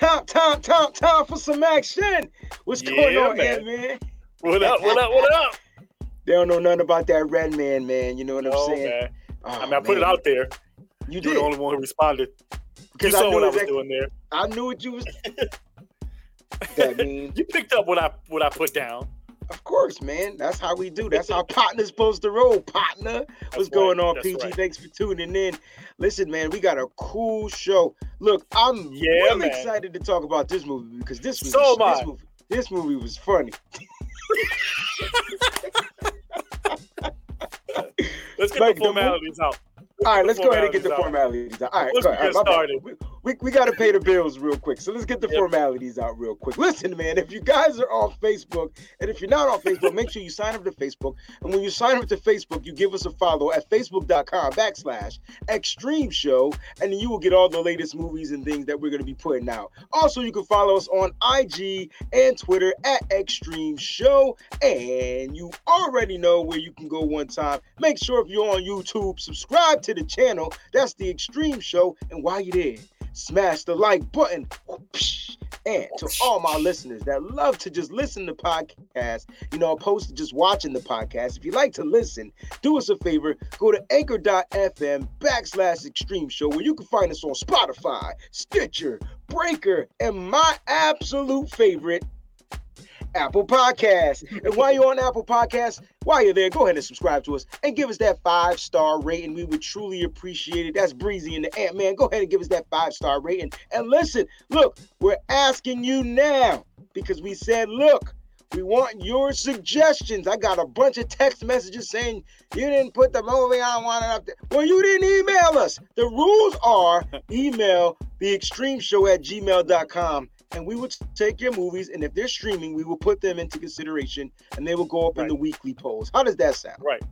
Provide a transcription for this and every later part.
time, time, time, time for some action. What's Yeah, going on, man. man? What up? What up? What up? They don't know nothing about that red man, man. You know what I'm Oh, saying? man. Oh, I mean, I oh, put it out there. You You're did. the only one who responded. You saw knew what I was doing there. I knew what you was. that mean, You picked up what I what I put down. Of course, man. That's how we do. That's how partner's supposed to roll. Partner, what's right. going on, That's PG? right. Thanks for tuning in. Listen, man, we got a cool show. Look, I'm Yeah, really man. excited to talk about this movie because this movie, So this movie, this movie was funny. Let's get Mike, the the formalities out. All right, let's go ahead and get the formalities formalities out. All right, Let's go ahead. get started. We, we, got to pay the bills real quick. So let's get the Yep. formalities out real quick. Listen, man, if you guys are on Facebook, and if you're not on Facebook, make sure you sign up to Facebook. And when you sign up to Facebook, you give us a follow at facebook.com backslash extreme show, and you will get all the latest movies and things that we're going to be putting out. Also, you can follow us on IG and Twitter at extreme show. And you already know where you can go one time. Make sure if you're on YouTube, subscribe to the channel. That's the Extreme Show. And while you're there, smash the like button. And to all my listeners that love to just listen to podcasts, you know, opposed to just watching the podcast, if you like to listen, do us a favor, go to anchor.fm backslash extreme show where you can find us on Spotify, Stitcher, Breaker, and my absolute favorite, Apple Podcasts. And while you're on Apple Podcasts, while you're there, go ahead and subscribe to us and give us that five star rating. We would truly appreciate it. That's Breezie and the AntMan. Go ahead and give us that five star rating. And listen, look, we're asking you now because we said, look, we want your suggestions. I got a bunch of text messages saying you didn't put the movie I wanted up there. Well, you didn't email us. The rules are email the extreme show at gmail.com and we will take your movies and if they're streaming we will put them into consideration and they will go up in the weekly polls how does that sound Right.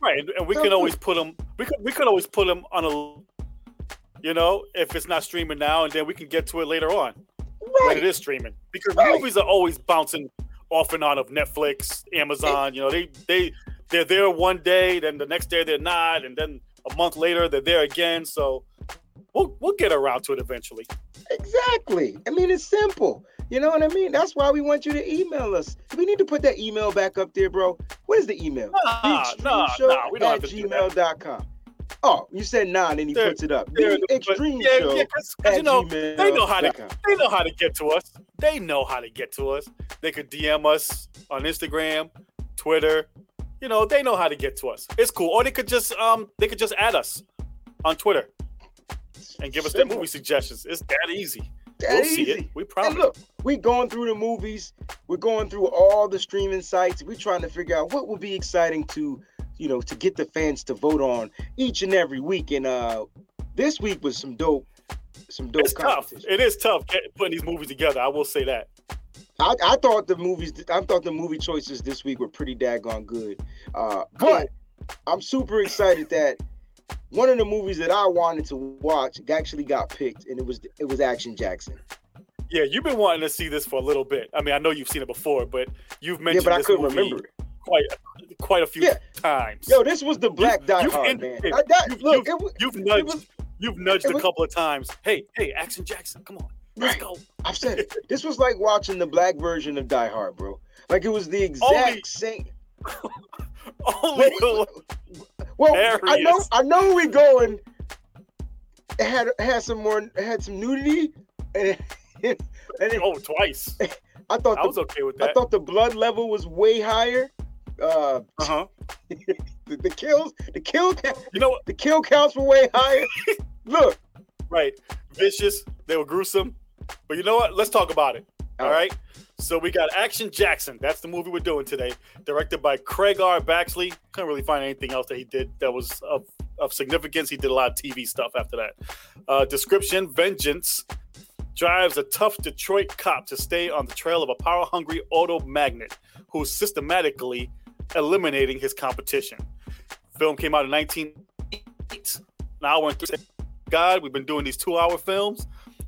Right. And, we can always put them. We could we could always put them on a. You know, if it's not streaming now, and then we can get to it later on when it is streaming, because Right. movies are always bouncing off and on of Netflix, Amazon. You know, they they they're there one day, then the next day they're not, and then a month later they're there again. So we'll we'll get around to it eventually. exactly i mean it's simple you know what i mean that's why we want you to email us we need to put that email back up there bro what is the email Nah, nah, nah, we don't at have to gmail.com oh you said nah and then he There- puts it up the but- extreme yeah, show yeah, because at you know they know how to they know how to get to us. They know how to get to us. They could DM us on Instagram, Twitter. You know, they know how to get to us. It's cool. Or they could just um they could just add us on Twitter and give us their movie suggestions. It's that easy. That we'll see easy. it. We And promise. look, we're going through the movies. We're going through all the streaming sites. We're trying to figure out what would be exciting to, you know, to get the fans to vote on each and every week. And uh this week was some dope, some dope It's tough. It is tough putting these movies together. I will say that. I, I thought the movies, I thought the movie choices this week were pretty daggone good. Uh, but I'm super excited that one of the movies that I wanted to watch actually got picked, and it was it was Action Jackson. Yeah, you've been wanting to see this for a little bit. I mean, I know you've seen it before, but you've Yeah, mentioned but I this couldn't movie remember it. quite quite a few Yeah. times. Yo, this was the Black Die you've Hard, man. indicated- Uh, that- you've- look, you've- it was, You've it nudged. was you've nudged it a was- couple of times. Hey, hey, Action Jackson, come on, let's right. go. I've said it. This was like watching the black version of Die Hard, bro. Like it was the exact Only- same. Only Well, I know, I know we going. It had had some more, it had some nudity, and and it, oh, twice. I thought I the, was okay with that. I thought the blood level was way higher. Uh, Uh huh. the, the kills, the kill, You know what? the kill counts were way higher. Look, Right. Vicious. They were gruesome. But you know what? Let's talk about it. All All right. So we got Action Jackson. That's the movie we're doing today. Directed by Craig R. Baxley. Couldn't really find anything else that he did that was of, of significance. He did a lot of TV stuff after that. Uh, description Vengeance drives a tough Detroit cop to stay on the trail of a power hungry auto magnet who's systematically eliminating his competition. Film came out in 1988. Now we're in God, we've been doing these two hour films.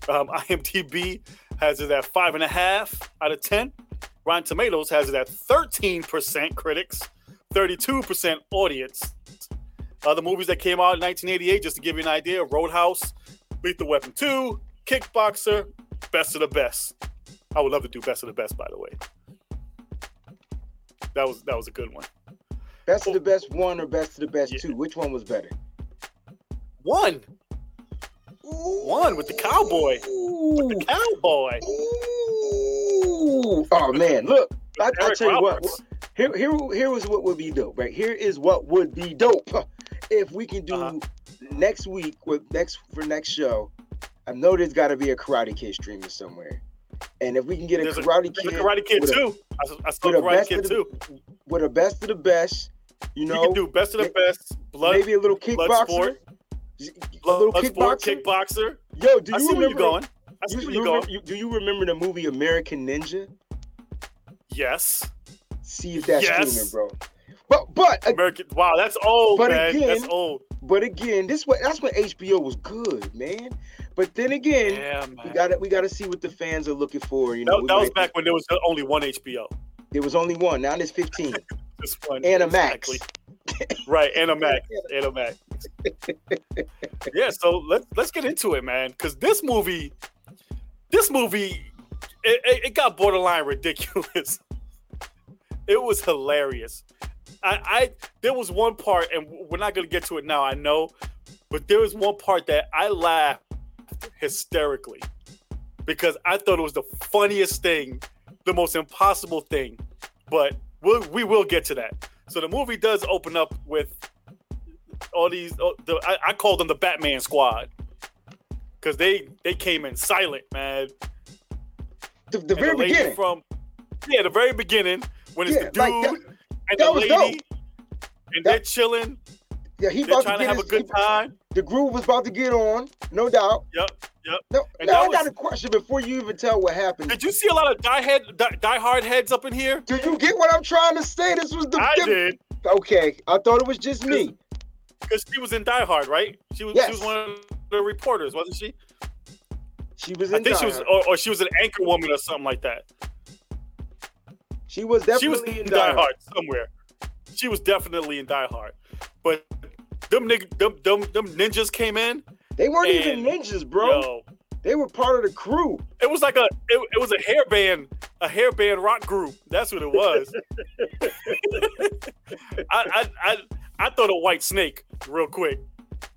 Um, IMDb has it at five and a half out of 10. Rotten Tomatoes has it at 13% critics, 32% audience. Other movies that came out in 1988, just to give you an idea Roadhouse, Lethal Weapon 2, Kickboxer, best of the best. I would love to do best of the best, by the way. That was that was a good one. Best of the best one or best of the best Yeah. two? Which one was better? One, one with the cowboy. Ooh. The cowboy. Ooh. Oh man, look. I, I tell you what. Here, here, here was what would be dope. Right here is what would be dope if we can do Uh-huh. next week with next for next show. I know there's got to be a Karate Kid streaming somewhere, and if we can get a There's a, Karate a Kid Karate Kid with a- too. I, I saw with a Karate best Kid of the- too. with a best of the best, you know, You can do best of the best. Blood, maybe a little blood sport. a little sport, kickboxer. Yo, do I you see where remember? you're going. I see You, where you you're going. you- do you remember the movie American Ninja? Yes. See if that's Yes. bro. But but American. Wow, that's old, But man. again- that's old. But again, this what that's when HBO was good, man. But then again, Yeah, we got to we got to see what the fans are looking for. You know, That, that was back when there was only one HBO. There was only one. Now there's 15 This one. and a Max. Exactly. Right, and a Max. And a Max. yeah, so let's let's get into it, man. Because this movie, this movie, it, it, got borderline ridiculous. It was hilarious. I, I there was one part, and we're not gonna get to it now. I know, but there was one part that I laughed hysterically because I thought it was the funniest thing, the most impossible thing. But we'll, we will get to that. So the movie does open up with all these. the, I, I call them the Batman Squad because they they came in silent, man. the, the very lady beginning. from yeah, the very beginning when it's Yeah, the dude like that- and that the was lady, and That- they're chilling. Yeah, he They're about to trying to get have a his, good time. The groove was about to get on, no doubt. Yep, yep. No, And now I got a question before you even tell what happened. Did you see a lot of die head, die, die hard heads up in here? Do you get what I'm trying to say? This was the. I the- did Okay, I thought it was just me. Because she was in Die Hard, right? She was, Yes. she was one of the reporters, wasn't she? She was I in. think she was, or, or she was an anchor woman or something like that. She was she was definitely in in Die Hard somewhere. She was definitely in Die Hard, but them them, them, them ninjas came in, They weren't And- even ninjas, bro. yo. They were part of the crew. It was like a it, it was a hairband a hairband rock group. That's what it was. I, I I I thought of Whitesnake real quick.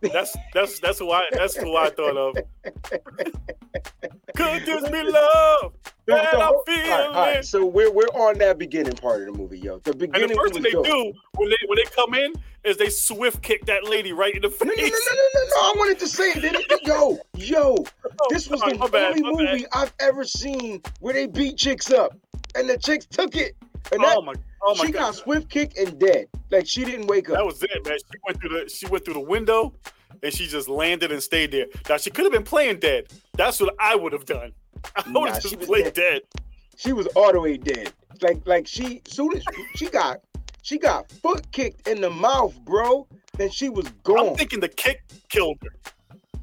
That's that's that's who I that's who I thought of. Could this be love? No, Man, I'm all right, feeling. all right. So we're we're on that beginning part of the movie, yo. The And beginning the first thing they dope. do when they when they come in is they swift kick that lady right in the face. No, no, no, no, no, no. I wanted to say it. Didn't? Yo, yo, Oh, this was sorry, the bad, only my bad. movie I've ever seen where they beat chicks up, and the chicks took it, and that, Oh my oh my she god. got swift kicked and dead. Like she didn't wake up. That was it, man. She went through the she went through the window and she just landed and stayed there. Now she could have been playing dead. That's what I would have done. I Nah, she was dead. dead. she was automatically dead. Like like she soon as she got she got foot kicked in the mouth, bro. Then she was gone. I'm thinking the kick killed her.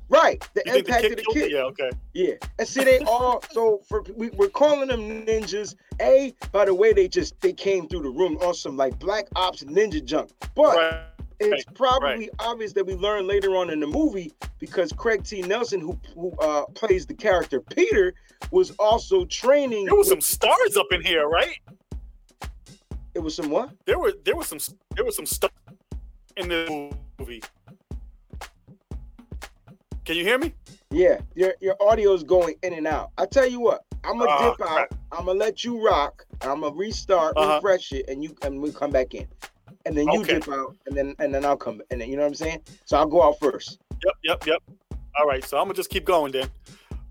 right, the You think the impact of the kick. Yeah, okay. Yeah, and see, they all so for we, we're calling them ninjas. A by the way, they just they came through the room on some like black ops ninja junk. But Right. It's probably obvious that we learn later on in the movie because Craig T. Nelson, who who uh, plays the character Peter, was also training. There was some stars up in here, right? It was some what? There were there was some there was some stuff in the movie. Can you hear me? Yeah, your your audio is going in and out. I tell you what, I'm gonna Ah, dip out. crap. I'm gonna let you rock. I'm gonna restart, Uh-huh. refresh it, and you and we come back in. And then you Okay. dip out, and then and then I'll come. And then you know what I'm saying. So I'll go out first. Yep, yep, yep. All right, so I'm gonna just keep going then.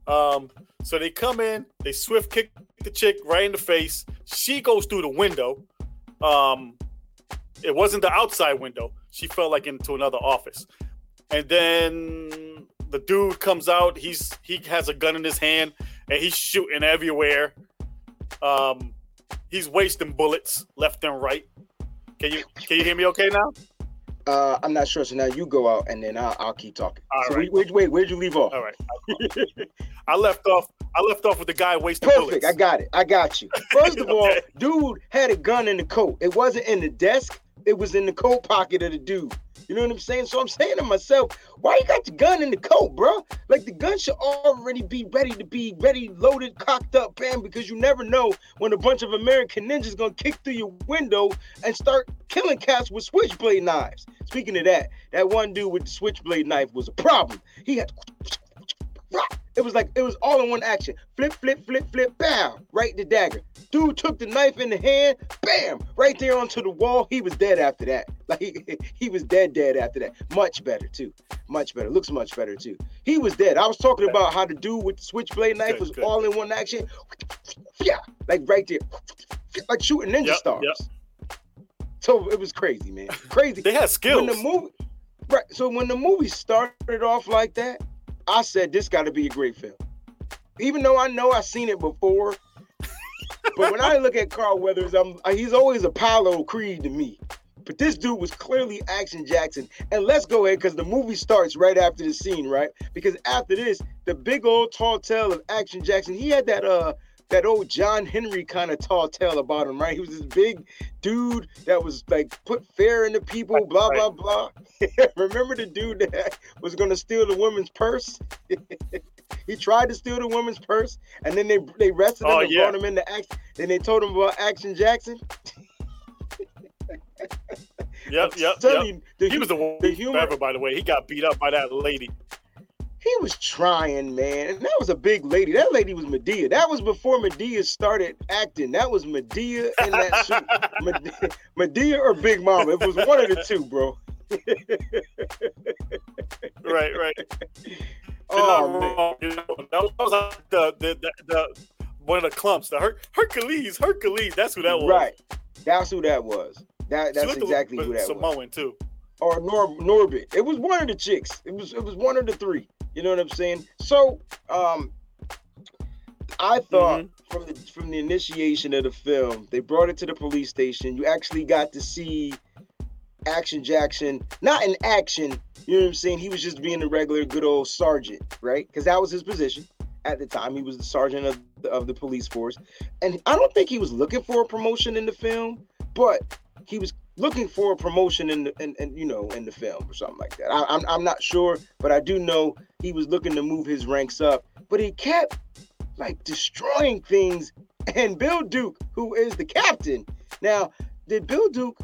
Um, so they come in, they swift kick the chick right in the face. She goes through the window. Um, it wasn't the outside window. She fell like into another office, and then the dude comes out. He's he has a gun in his hand and he's shooting everywhere. Um, he's wasting bullets left and right. Can you can you hear me okay now? Uh, I'm not sure. So now you go out, and then I'll, I'll keep talking. All so right. wait, wait, where'd you leave off? All right. I left off. I left off with the guy wasting Perfect. bullets. I got it. I got you. First of all, dude had a gun in the coat. It wasn't in the desk. It was in the coat pocket of the dude. You know what I'm saying? So I'm saying to myself, why you got your gun in the coat, bro? Like the gun should already be ready to be ready, loaded, cocked up, bam, because you never know when a bunch of American ninjas gonna kick through your window and start killing cats with switchblade knives. Speaking of that, that one dude with the switchblade knife was a problem. He had it was like it was all in one action. Flip, flip, flip, flip, bam, right the dagger. Dude took the knife in the hand, bam, right there onto the wall. He was dead after that. Like he, he was dead, dead after that. Much better too. Much better. Looks much better too. He was dead. I was talking about how the dude with the switchblade knife Good, was good. all in one action. Yeah, like right there, like shooting ninja Yep, stars. yep. So it was crazy, man. Crazy. They had when skills. the movie, right? So when the movie started off like that, I said this got to be a great film. Even though I know I've seen it before, but when I look at Carl Weathers, I'm uh, he's always Apollo Creed to me. But this dude was clearly Action Jackson. And let's go ahead because the movie starts right after the scene, right? Because after this, the big old tall tale of Action Jackson, he had that uh that old John Henry kind of tall tale about him, right? He was this big dude that was like put fear into people, blah blah blah. Remember the dude that was gonna steal the woman's purse? he tried to steal the woman's purse, and then they they arrested him Oh, and yeah. brought him into action. Then they told him about Action Jackson. Yep, yep, yep. you, the, He was the the humor- ever, by the way. He got beat up by that lady. He was trying, man. And that was a big lady. That lady was Madea. That was before Madea started acting. That was Madea in that suit. Madea, Medea or Big Mama. It was one of the two, bro. Right, right. Oh, man. wrong, you know. That was, like the, the, the, the one of the Klumps. The Her- Hercules, Hercules. That's who that was. Right. That's who that was. That that's exactly who that was. Samoan too. Or Nor Norbit. It was one of the chicks. It was it was one of the three. You know what I'm saying? So um I thought Mm-hmm. from the from the initiation of the film, they brought it to the police station. You actually got to see Action Jackson, not in action, you know what I'm saying? He was just being a regular good old sergeant, right? Because that was his position at the time. He was the sergeant of the, of the police force. And I don't think he was looking for a promotion in the film, but he was looking for a promotion in the in, in you know in the film or something like that. I, I'm I'm not sure, but I do know he was looking to move his ranks up. But he kept like destroying things. And Bill Duke, who is the captain, now did Bill Duke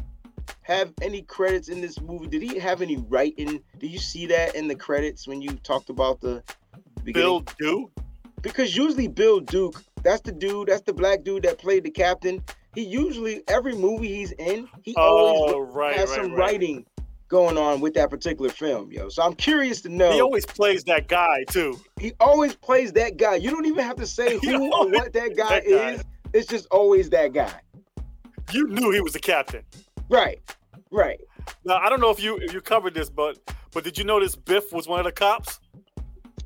have any credits in this movie? Did he have any writing? Do you see that in the credits when you talked about the beginning? Bill Duke. because usually Bill Duke, that's the dude, that's the black dude that played the captain. He usually every movie he's in, he always Oh, right, has right, some right. writing going on with that particular film, yo. So I'm curious to know. He always plays that guy too. He always plays that guy. You don't even have to say who or what that guy that guy. is. It's just always that guy. You knew he was the captain. Right. Right. Now I don't know if you if you covered this, but but did you notice Biff was one of the cops?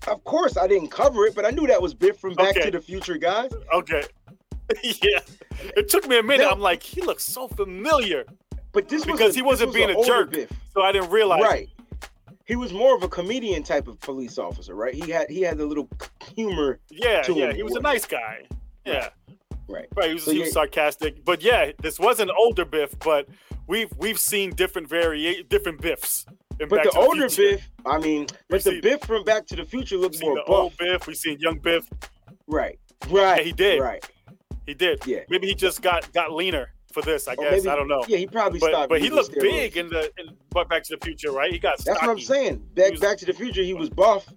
Of course, I didn't cover it, but I knew that was Biff from Back Okay. to the Future, guys. Okay. yeah. It took me a minute. Now- I'm like, he looks so familiar. But this was Because a- he wasn't was being a jerk. Biff. So I didn't realize. Right. He was more of a comedian type of police officer, right? He had he had a little humor. Yeah, yeah. He was a nice guy. Yeah. Right. Right. He was, So he was sarcastic. But yeah, this was an older Biff, but we've we've seen different varia different Biffs. But Back the older. Biff, I mean, but the Biff from Back to the Future looks more the buff. old Biff. We've seen young Biff. Right. Right. Yeah, he did. Right. He did. Yeah. Maybe he just got got leaner for this. I Or guess maybe- I don't know. Yeah, he probably But stopped. but he looked steroids. big in the in Back to the Future, right? He got That's what I'm saying. Back was- Back to the Future, he was buff.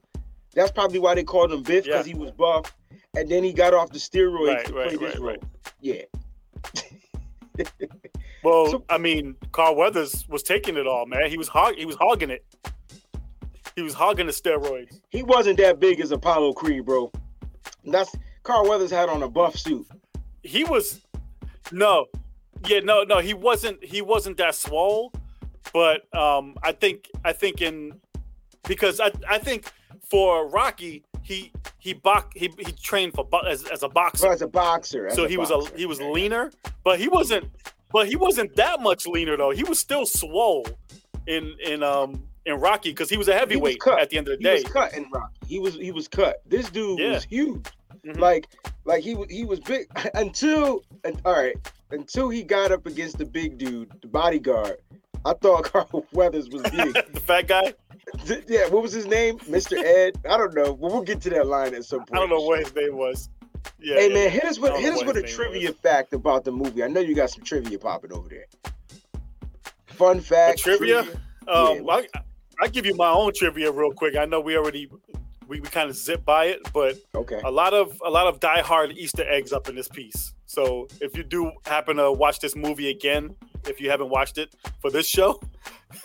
That's probably why they called him Biff because Yeah. he was buff, and then he got off the steroids Right, to right, play this right, role. right. Yeah. Well, So- I mean, Carl Weathers was taking it all, man. He was hog he was hogging it. He was hogging the steroids. He wasn't that big as Apollo Creed, bro. That's Carl Weathers had on a buff suit. He was no, yeah, no, no. He wasn't. He wasn't that swole. But um, I think I think in because I I think for Rocky he he box he, he trained for bo- as, as a boxer. Well, as a boxer. as so a he was a he was leaner, but he wasn't. But he wasn't that much leaner though. He was still swole in in um in Rocky because he was a heavyweight cut. at the end of the day He was cut in Rocky. He was he was cut. This dude Yeah. was huge. Mhm. Like like he was he was big until and all right until he got up against the big dude, the bodyguard. I thought Carl Weathers was big. the fat guy. yeah, what was his name? Mr. Ed. I don't know. But we'll get to that line at some point. I don't know what his name was. Yeah, hey yeah. man, hit us with hit us with a trivia was. fact about the movie. I know you got some trivia popping over there. Fun fact. trivia? Um, Yeah. I, I give you my own trivia real quick. I know we already we, we kind of zip by it, but Okay. a lot of a lot of diehard Easter eggs up in this piece. So if you do happen to watch this movie again, if you haven't watched it for this show,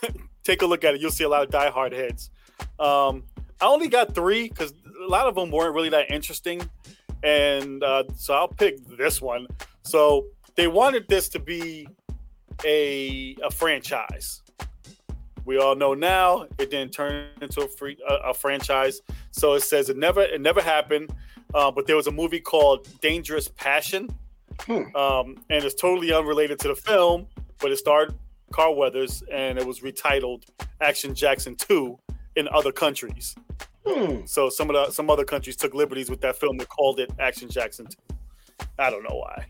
take a look at it. You'll see a lot of diehard heads. Um, I only got three because a lot of them weren't really that interesting, and uh, so I'll pick this one. So they wanted this to be a a franchise. We all know now it didn't turn into a free a, a franchise. So it says it never it never happened. Uh, but there was a movie called Dangerous Passion, Hmm. um, and it's totally unrelated to the film, but it starred Carl Weathers, and it was retitled Action Jackson Two in other countries. Hmm. So some of the some other countries took liberties with that film. They called it Action Jackson Two. I don't know why.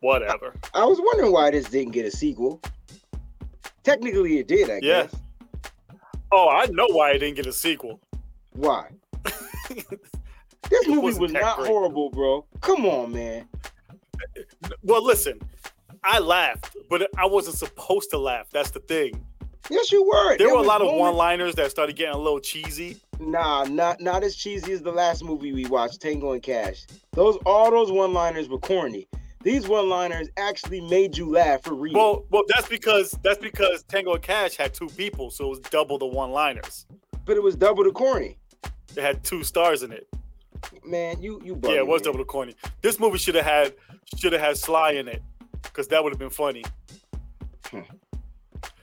Whatever. I was wondering why this didn't get a sequel. Technically, it did. I Yeah. guess. Oh, I know why it didn't get a sequel. Why? This movie was not great. horrible, bro. Come on, man. Well, listen, I laughed, but I wasn't supposed to laugh. That's the thing. Yes, you were. There were a lot of one-liners that started getting a little cheesy. Nah, not not as cheesy as the last movie we watched, Tango and Cash. Those all those one-liners were corny. These one-liners actually made you laugh for real. Well, well, that's because that's because Tango and Cash had two people, so it was double the one-liners. but it was double the corny. It had two stars in it. Man, you you yeah, it was man. double the corny. This movie should have had should have had Sly in it, because that would have been funny. Hmm.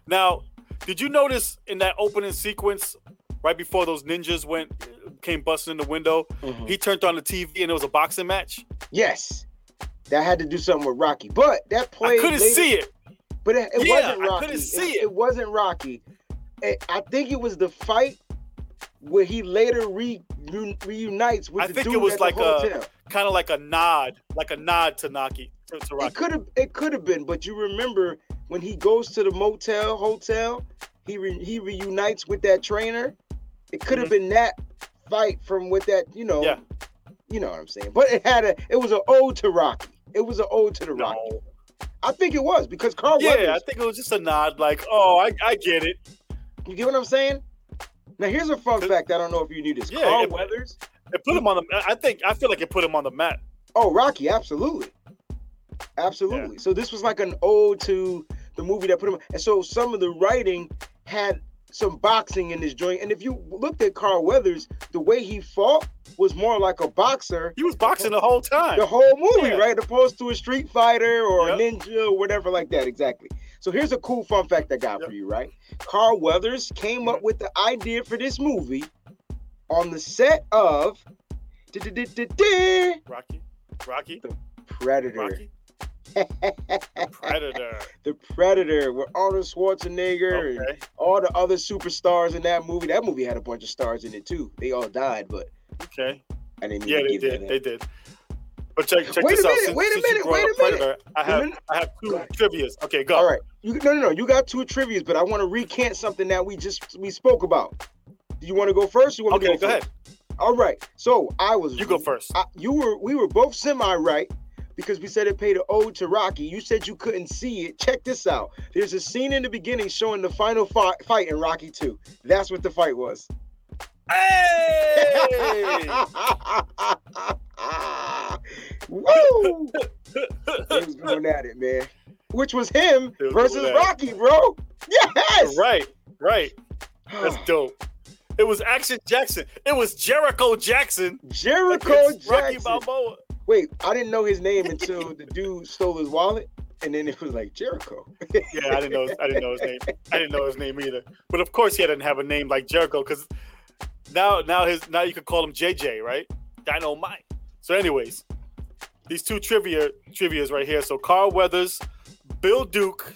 Now, did you notice in that opening sequence, right before those ninjas went came busting in the window, Mhm. he turned on the TV and it was a boxing match? Yes, that had to do something with Rocky, but that I couldn't later- see it. But it, it Yeah, wasn't I Rocky. couldn't see it, it. it wasn't Rocky. It- I think it was the fight where he later re, re- reunites with I the think dude it was at like the a- Kind of like a nod, like a nod to Naki to, to It could have it could have been, but you remember when he goes to the motel hotel, he re, he reunites with that trainer. It could have been that fight from with that, you know, Mm-hmm. Yeah. you know what I'm saying. But it had a it was an ode to Rocky. It was an ode to the Rocky. No. I think it was because Carl Yeah, I think it was just a nod, like, oh, I, I get it. You get what I'm saying? Now here's a fun fact. I don't know if you knew this. Yeah, Carl it- Weathers. It put him on the. I think I feel like it put him on the map. Oh, Rocky, absolutely, absolutely. So this was like an ode to the movie that put him. And so some of the writing had some boxing in this joint. And if you looked at Carl Weathers, the way he fought was more like a boxer He was boxing the whole time. the whole movie, Yeah. right? Opposed to a street fighter or Yep. a ninja or whatever like that. Exactly. So here's a cool fun fact I got Yep. for you, right? Carl Weathers came up with the idea for this movie on the set of Rocky, Rocky, The Predator. Rocky, Predator. the Predator with Arnold Schwarzenegger and Okay, all the other superstars in that movie. That movie had a bunch of stars in it too. They all died, but okay. I didn't. Yeah, they did. They did. But check, check Wait a this out. minute, Since, wait a minute, wait a minute. I Wait a have minute. I have two trivia's. Okay, go. All right, you no no no. You got two trivia's, but I want to recant something that we just we spoke about. Do you want to go first? You want Okay, to go ahead. All right. So I was. You go first. I, you were. We were both semi right because we said it paid an ode to Rocky. You said you couldn't see it. Check this out. There's a scene in the beginning showing the final fight, fight in Rocky 2. That's what the fight was. Hey! Woo! He was going at it, man. Which was him was versus going at it. Rocky, bro. Yes. right, right. That's dope. It was Action Jackson. It was Jericho Jackson. Jericho against Rocky Jackson. Balboa. Wait, I didn't know his name until the dude stole his wallet, and then it was like Jericho. Yeah, I didn't know. I didn't know his name. I didn't know his name either. But of course, he didn't have a name like Jericho because now, now his now you could call him JJ, right? Dino Mike. So, anyways, these two trivia trivia's right here. So, Carl Weathers, Bill Duke,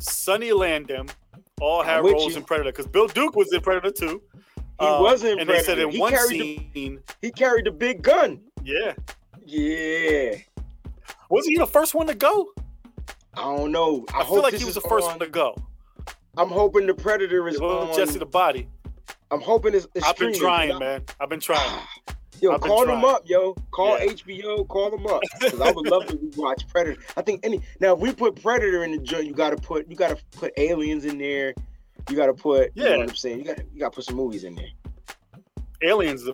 Sonny Landham, all had roles you. in Predator because Bill Duke was in Predator too. He Um, wasn't. and they said in He one the- scene, He carried the big gun. yeah, Yeah. wasn't he the first one to go? I don't know. I, I, feel like he was the first on- one to go. I'm hoping the Predator is on. Jesse the body. I'm hoping it's. it's I've been trying, I- man. I've been trying. Yo, I've call them up, yo. Call Yeah. HBO, call them up. Because I would love to watch Predator. I think any now if we put Predator in the joint, you gotta put you gotta put aliens in there. You gotta put you Yeah. know what I'm saying? You gotta you gotta put some movies in there. Aliens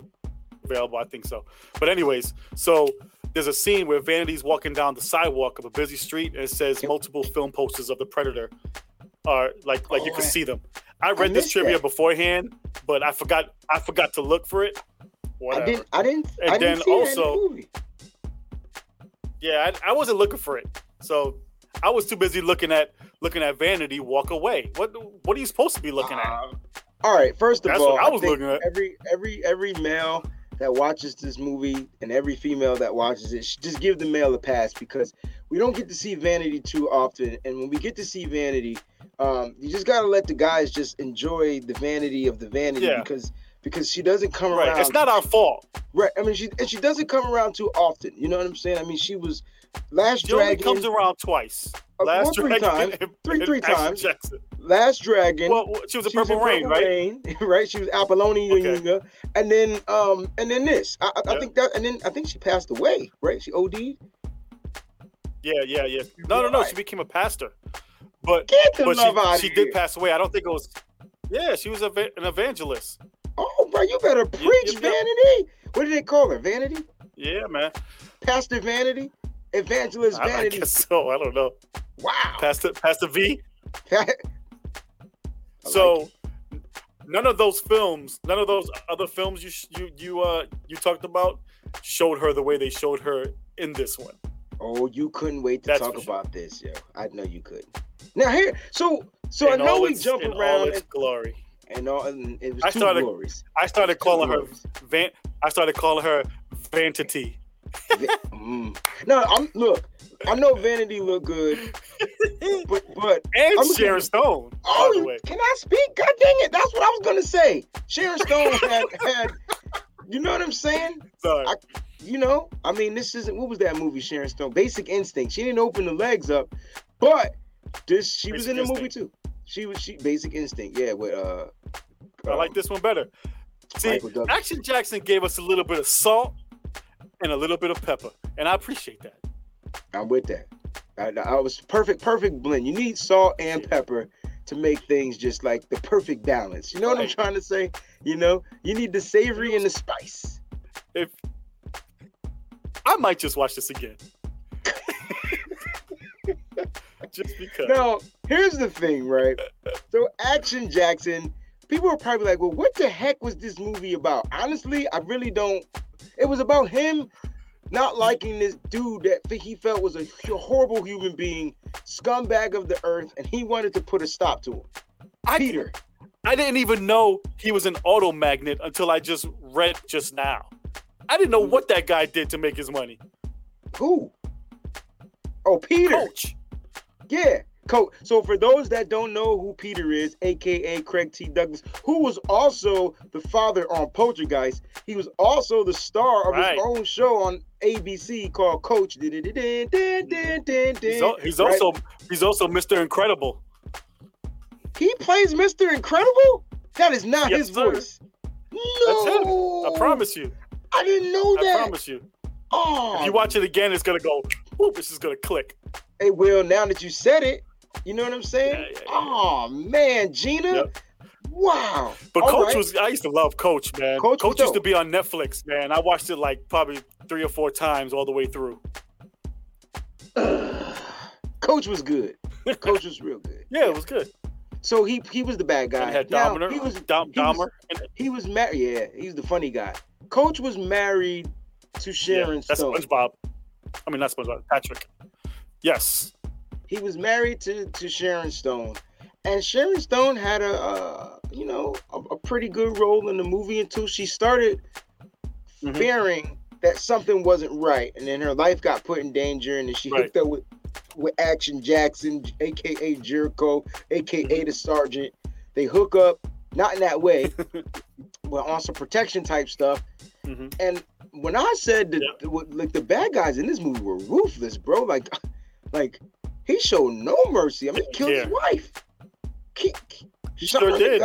available, I think so. But anyways, so there's a scene where Vanity's walking down the sidewalk of a busy street, and it says multiple film posters of the Predator are like like you Oh, can see them. I read this trivia that. beforehand, but I forgot I forgot to look for it. Whatever. I didn't I didn't And I didn't then see it in the also- movie. Yeah, I, I wasn't looking for it, so I was too busy looking at looking at Vanity walk away. What what are you supposed to be looking at? Uh, all right, first of That's all, I was think looking at. Every every every male that watches this movie and every female that watches it, should just give the male a pass because we don't get to see Vanity too often, and when we get to see Vanity, um, you just gotta let the guys just enjoy the vanity of the vanity Yeah. because because she doesn't come Right, around. it's not our fault. right. I mean, she and she doesn't come around too often. You know what I'm saying? I mean, she was last only dragon, comes around twice. Uh, Last three Dragon times. and- Three- and three Action times. Jackson. last dragon. Well, she was a was Purple in Rain, right? Rain, right? She was Apollonia Okay. Yunga, and then um, and then this. I, I, Yeah. think that, and then I think she passed away, right? She OD'd. Yeah, yeah, yeah. No, no, no. She became a pastor, but but she, she here. did pass away. I don't think it was. Yeah, she was a, an evangelist. Oh, bro, you better preach yep. Vanity. What do they call her? Vanity? Yeah, man. Pastor Vanity? Evangelist I, I Vanity? guess so. I don't know. Wow. Pastor Pastor V. So none of those films, none of those other films you you you uh you talked about showed her the way they showed her in this one. oh, you couldn't wait to That's talk for sure. about this, yo. I know you couldn't. Now here, so so I know we jump in all around its and, glory. and all, and it was I two started- glories. I started calling her glories. Van. I started calling her Vanity. Mm. No, I'm look. I know Vanity look good, but but and I'm- Sharon Stone. by oh, the way, can I speak? God dang it! That's what I was gonna say. Sharon Stone had had. You know what I'm saying? sorry. I- You know, I mean, this isn't what was that movie? Sharon Stone, Basic Instinct. She didn't open the legs up, but this she was Basic in the movie too. She was she Basic Instinct, yeah. With uh, I like um, this one better. See, Action Jackson gave us a little bit of salt and a little bit of pepper, and I appreciate that. I'm with that. I, I was perfect, perfect blend. You need salt and pepper to make things just like the perfect balance. You know what I'm trying to say? You know, you need the savory and the spice. If I might just watch this again, just because. Now, here's the thing, right? So, Action Jackson, people are probably like, well, what the heck was this movie about? Honestly, I really don't. It was about him not liking this dude that he felt was a horrible human being, scumbag of the earth, and he wanted to put a stop to him. I, Peter. I didn't even know he was an auto magnet until I just read just now. I didn't know what that guy did to make his money. Who? Oh, Peter. Coach. Yeah. Coach. So for those that don't know who Peter is, aka Craig T. Douglas, who was also the father on Poltergeist, he was also the star of Right. his own show on ABC called Coach. He's, al- he's Right? also he's also Mr. Incredible. he plays Mr. Incredible. That is not Yes, his sir. voice. That's him. No, I promise you. I didn't know that. I promise you. Oh, If you oh. watch it again, it's gonna go. Whoop, this is gonna click. Hey, Will, now that you said it, you know what I'm saying? Yeah, yeah, yeah. Oh man, Gina. Yep. Wow. But All Coach right. was I used to love Coach, man. Coach Coach, was used to be on Netflix, man. I watched it like probably three or four times all the way through. Coach was good. Coach was real good. Yeah, it was good. So he he was the bad guy. And had Now, Dominer, he was Dom, he was- Dauber. and- he was married. Yeah, he's the funny guy. Coach was married to Sharon yeah, that's Stone. SpongeBob. I mean, not SpongeBob. Patrick. Yes. He was married to to Sharon Stone, and Sharon Stone had a uh, you know a, a pretty good role in the movie until she started Mhm. fearing that something wasn't right, and then her life got put in danger, and then she Right. hooked up with with Action Jackson, aka Jericho, aka Mm-hmm. the Sergeant. They hook up, not in that way, but on some protection type stuff. hmm And when I said that, like the bad guys in this movie were ruthless, bro. Like, like he showed no mercy. I mean, he killed his wife. He, He sure did.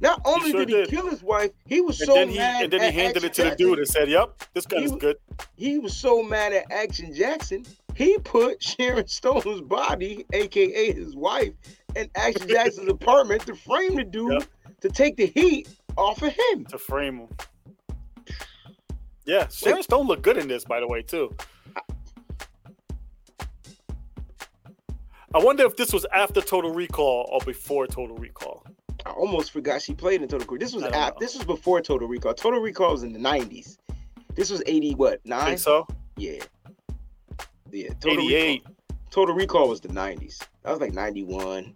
Not only sure did he did. kill his wife, he was And so then he mad. and then he handed it to Action the dude and said, "Yep, this gun is good." He was so mad at Action Jackson, he put Sharon Stone's body, aka his wife, in Action Jackson's apartment to frame the dude Yep. to take the heat off of him. to frame him. Yeah, Sharon Stone looked good in this, by the way, too. I wonder if this was after Total Recall or before Total Recall. I almost forgot she played in Total Recall. This was I know. this was before Total Recall. Total Recall was in the nineties. This was eighty what I nine? think so. Yeah. Yeah. Total 88. Recall. Total Recall was the nineties. That was like 91,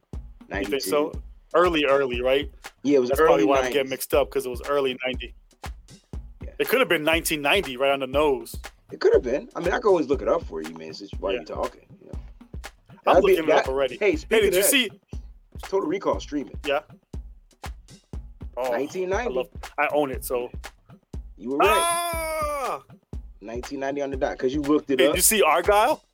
You think so? Early, early, right? Yeah, it was That's early probably why I'm getting mixed up because it was early 90. Yeah. It could have been 1990, right on the nose. It could have been. I mean, I could always look it up for you, man. Since why Yeah. you talking? I'm That'd be- looking up that- already. Hey, Hey, did you that, see? Total Recall streaming. Yeah. Oh, I 1990. love. I own it. So. You were right. Ah! 1990 on the dot because you looked it Hey, up. did you see Argyle?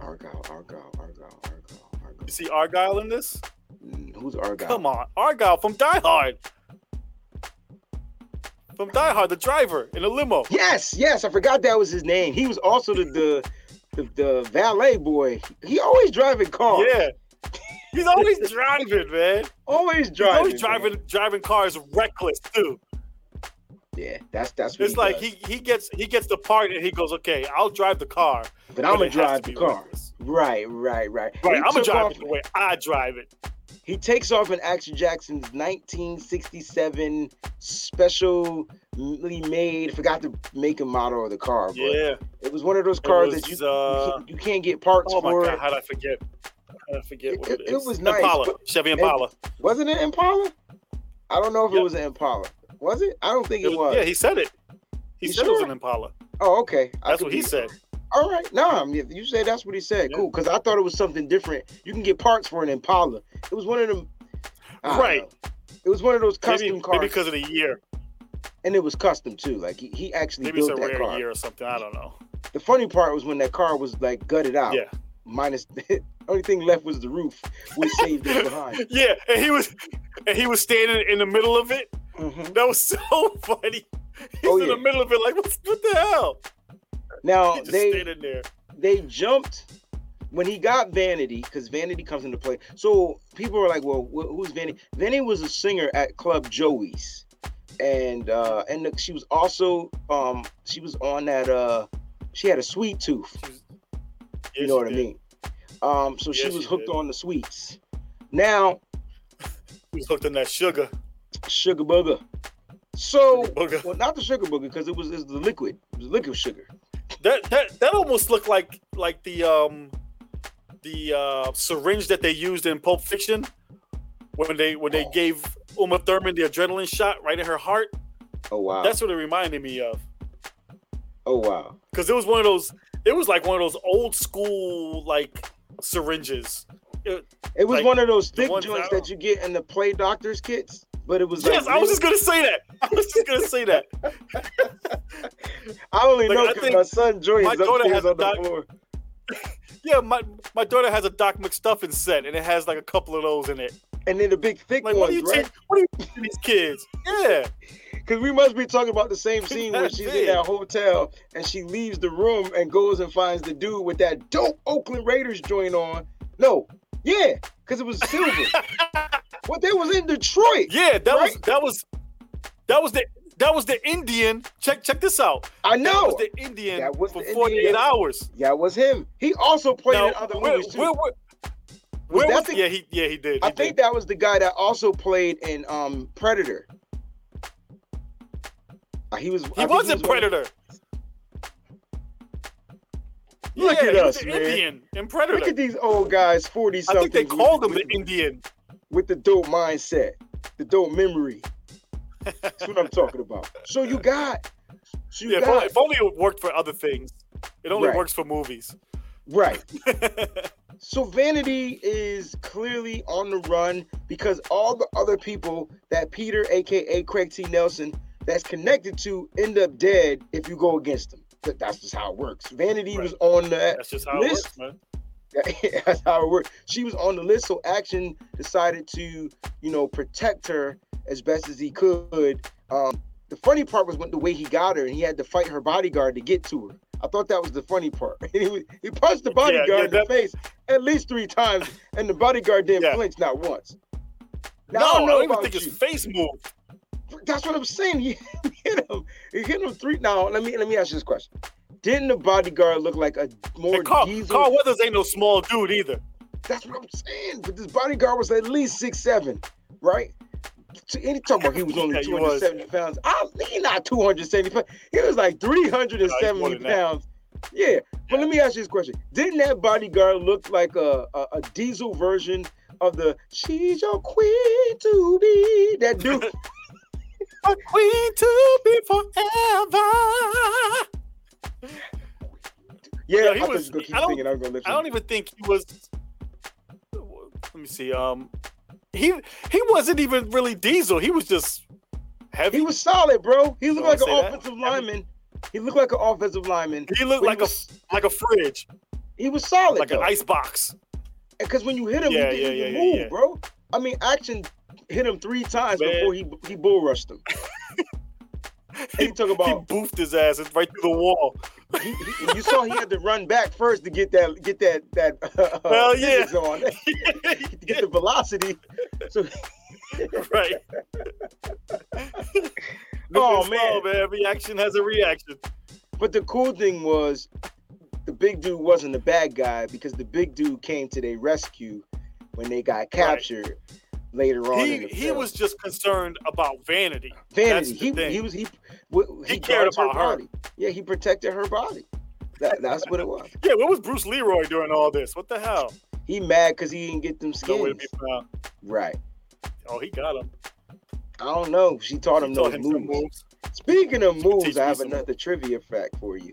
Argyle, Argyle, Argyle, Argyle, Argyle. You see Argyle in this? Mm, Who's Argyle? Come on, Argyle from Die Hard. From Die Hard, the driver in a limo. Yes, yes, I forgot that was his name. He was also the the, the, the valet boy. He always driving cars. Yeah. He's always driving, man. always He's driving. always man. driving driving cars reckless too. Yeah, that's that's what It's like does. he he gets he gets the part and he goes, okay, I'll drive the car, but I'm gonna drive the car. reckless. Right, right, right. Right, I'm gonna drive it the way I drive it. He takes off in Action Jackson's 1967 specially made. Forgot to make a model of the car, but Yeah. it was one of those cars that you, was, you uh, can't- you can't get parts Oh my for. god, how did I forget? How did I forget what It- it it is? was nice, Impala, Chevy Impala. Wasn't it Impala? I don't know if it was an Impala. Was it? I don't think it, It was. yeah, he said it. He You said it was an Impala. Oh, okay. That's what he said. All right. Mean, you say that's what he said. Yeah. Cool. Because I thought it was something different. You can get parts for an Impala. It was one of them. Right. know. It was one of those custom Maybe, cars, maybe because of the year. and it was custom too. Like he, he actually Maybe it's built a that rare car. year or something. I don't know. The funny part was when that car was like gutted out. Yeah. Minus the only thing left was the roof. We saved it behind. Yeah, and he was and he was standing in the middle of it. Mhm. That was so funny. He's Oh, in yeah. the middle of it, like what, what the hell? Now they they jumped when he got Vanity because Vanity comes into play. So people were like, "Well, wh- who's Vanity?" Vanity was a singer at Club Joey's, and uh, and the- she was also um she was on that uh she had a sweet tooth. She was- You know she what I mean? Um, so she was she hooked did. on the sweets. Now He was hooked on that sugar. Sugar booger. So Sugar booger. well, not the sugar booger because it was, it was the liquid. It was liquid sugar. That that that almost looked like like the um the uh syringe that they used in Pulp Fiction when they when they Oh. gave Uma Thurman the adrenaline shot right in her heart. Oh wow. That's what it reminded me of. oh wow. Because it was one of those it was like one of those old school like syringes. It- It was Like, one of those thick joints that you get in the play doctors kits, but it was yes, like I was just gonna say that. I was just gonna say that. I only Like, know because my son Joy my is daughter upstairs has a on the doc- floor. Yeah, my my daughter has a Doc McStuffin set, and it has like a couple of those in it. And then the big thick Like, what do you right? teach? What do you teach these kids? Yeah, Because we must be talking about the same scene where she's in that hotel and she leaves the room and goes and finds the dude with that dope Oakland Raiders joint on. No, yeah, because it was silver. what they was in Detroit. yeah. That was that was that was the that was the Indian. Check check this out. I That know. was the Indian That was for 48 hours. Yeah, it was him. He also played Now, in other where, movies too. where, where, where that was, the- yeah, he yeah he did. He I think that was the guy that also played in um Predator. Uh, he was. He was in one- Predator. Look yeah, at us, man. Indian in Predator. Look at these old guys, forty something. I think they called him the Indian. with the dope mindset, the dope memory. That's what I'm talking about. So you got, so you Yeah, if only, got, if only it worked for other things. It only Right. works for movies. right. So Vanity is clearly on the run because all the other people that Peter, aka Craig T. Nelson, that's connected to end up dead if you go against them. That- That's just how it works. Vanity Right. was on that. That's just how List- it works, man. That's how it worked. She was on the list, so Action decided to, you know, protect her as best as he could. Um, the funny part was when the way he got her, and he had to fight her bodyguard to get to her. I thought that was the funny part. he, was- he punched the bodyguard yeah, in the face at least three times, and the bodyguard didn't Yeah. flinch not once. Now, no, I I don't know don't even think you. his face moved. That's what I'm saying. He hit him. He hit him three. Now let me let me ask you this question: Didn't the bodyguard look like a more And Carl, diesel? Carl Weathers ain't no small dude either. That's what I'm saying. But this bodyguard was at least six seven, right? He talking about he was only Yeah, he was. 270 pounds. I, he not 270 pounds. He was like 370 more than that. pounds. Yeah. But let me ask you this question: Didn't that bodyguard look like a, a, a diesel version of the "She's Your Queen to Be"? That dude. A queen to be forever. Yeah, Yeah, he I was- keep I don't- I was I don't even think he was. Let me see. Um, he he wasn't even really diesel. He was just heavy. He was solid, bro. He looked like an that. offensive lineman. He looked like an offensive lineman. He looked like he was, a like a fridge, he was solid, like an ice box. Because when you hit him, Yeah, he didn't yeah, yeah, move, bro. I mean, action hit him three times Man. before he he bull rushed him. He, talk he about boofed his ass right through the wall. he, he, you saw he had to run back first to get that get that that uh, Hell yeah. on to get the velocity. So right. Oh, man. man, every action has a reaction. But the cool thing was, the big dude wasn't the bad guy because the big dude came to their rescue when they got captured later on. He he film. was just concerned about vanity. vanity. He, thing. he was he he, He cared guards her about her. body. Yeah, he protected her body. That, that's what it was. Yeah, what was Bruce Leroy doing all this? What the hell? He mad because he didn't get them skins. found. Right. Oh, he got him. I don't know. She taught him He those moves. moves. Speaking of teach moves, I have another trivia fact for you.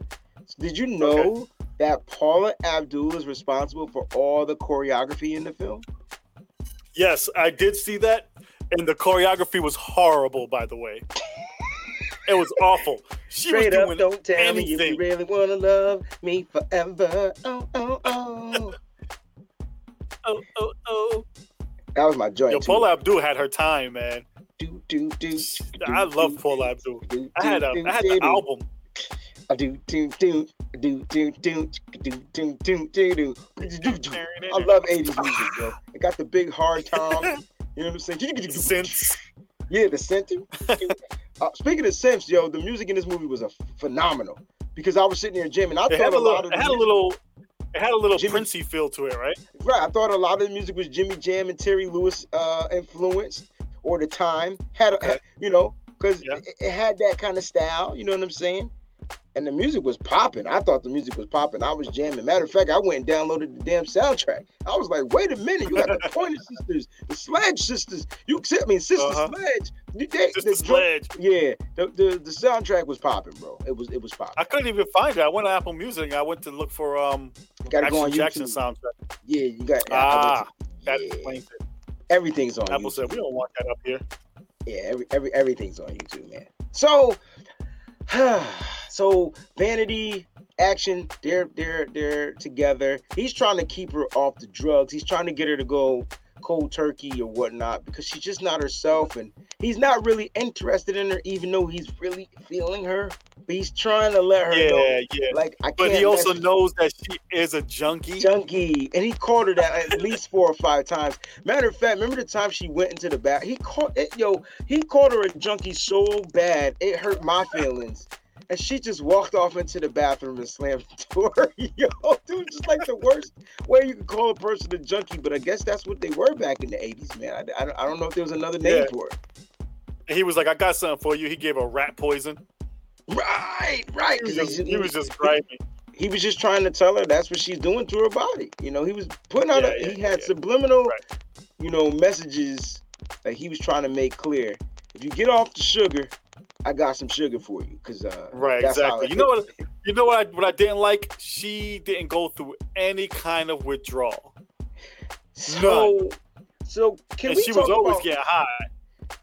Did you know that Paula Abdul is responsible for all the choreography in the film? Yes, I did see that, and the choreography was horrible. By the way, it was awful. She Straight was up, doing don't tell me if anything. you really wanna love me forever. Oh, oh, oh. oh oh oh. That was my joint. Yo. Paula Abdul had her time, man. Do, do, do, I love do, Paula Abdul. do, I had a do, I had do, the do. album. I do, do, do, do, do, do, do, do, do, do, do. I love 80s music, bro. It got the big hard tom. You know what I'm saying? Since Yeah, the synth. Uh, speaking of synths, yo, the music in this movie was a phenomenal because I was sitting there jamming. I it thought had a a lot little, of it had a little, it had a little Jimmy- Princey feel to it, right? right. I thought a lot of the music was Jimmy Jam and Terry Lewis uh, influenced, or the time had, a, Okay. had- you know, because Yeah. it, it had that kind of style. You know what I'm saying? And the music was popping. I thought the music was popping. I was jamming. Matter of fact, I went and downloaded the damn soundtrack. I was like, wait a minute, you got the Pointer Sisters, the Sledge Sisters. You, I mean, Sister Uh-huh. Sledge. They, Just the sledge. Yeah, the, the the soundtrack was popping, bro. It was it was popping. I couldn't even find it. I went to Apple Music. I went to look for um gotta go on Jackson soundtrack. Yeah, you got. Ah, to- that yeah, explains it. everything's on Apple YouTube. said we don't want that up here. Yeah, every, every everything's on YouTube, man. So, so Vanity, Action, they're they're they're together. He's trying to keep her off the drugs. He's trying to get her to go cold turkey or whatnot because she's just not herself, and he's not really interested in her, even though he's really feeling her. But he's trying to let her know, Yeah, yeah. like I can't. But he also knows that she is a junkie. junkie, and he called her that at least four or five times. Matter of fact, remember the time she went into the bath? He called it, yo. He called her a junkie so bad it hurt my feelings, and she just walked off into the bathroom and slammed the door. yo, dude, just like the worst way you could call a person a junkie. But I guess that's what they were back in the '80s, man. I, I, I don't know if there was another name Yeah. for it. And he was like, "I got something for you." He gave a rat poison. Right, right. He was just, he was just griping. he was just trying to tell her that's what she's doing to her body. You know, he was putting out. Yeah, a, yeah, he had subliminal, Right. you know, messages that he was trying to make clear. If you get off the sugar, I got some sugar for you. Cause uh, Right, exactly. You know what? You know what? I, what I didn't like? She didn't go through any kind of withdrawal, So, so can and we she was always about? getting high.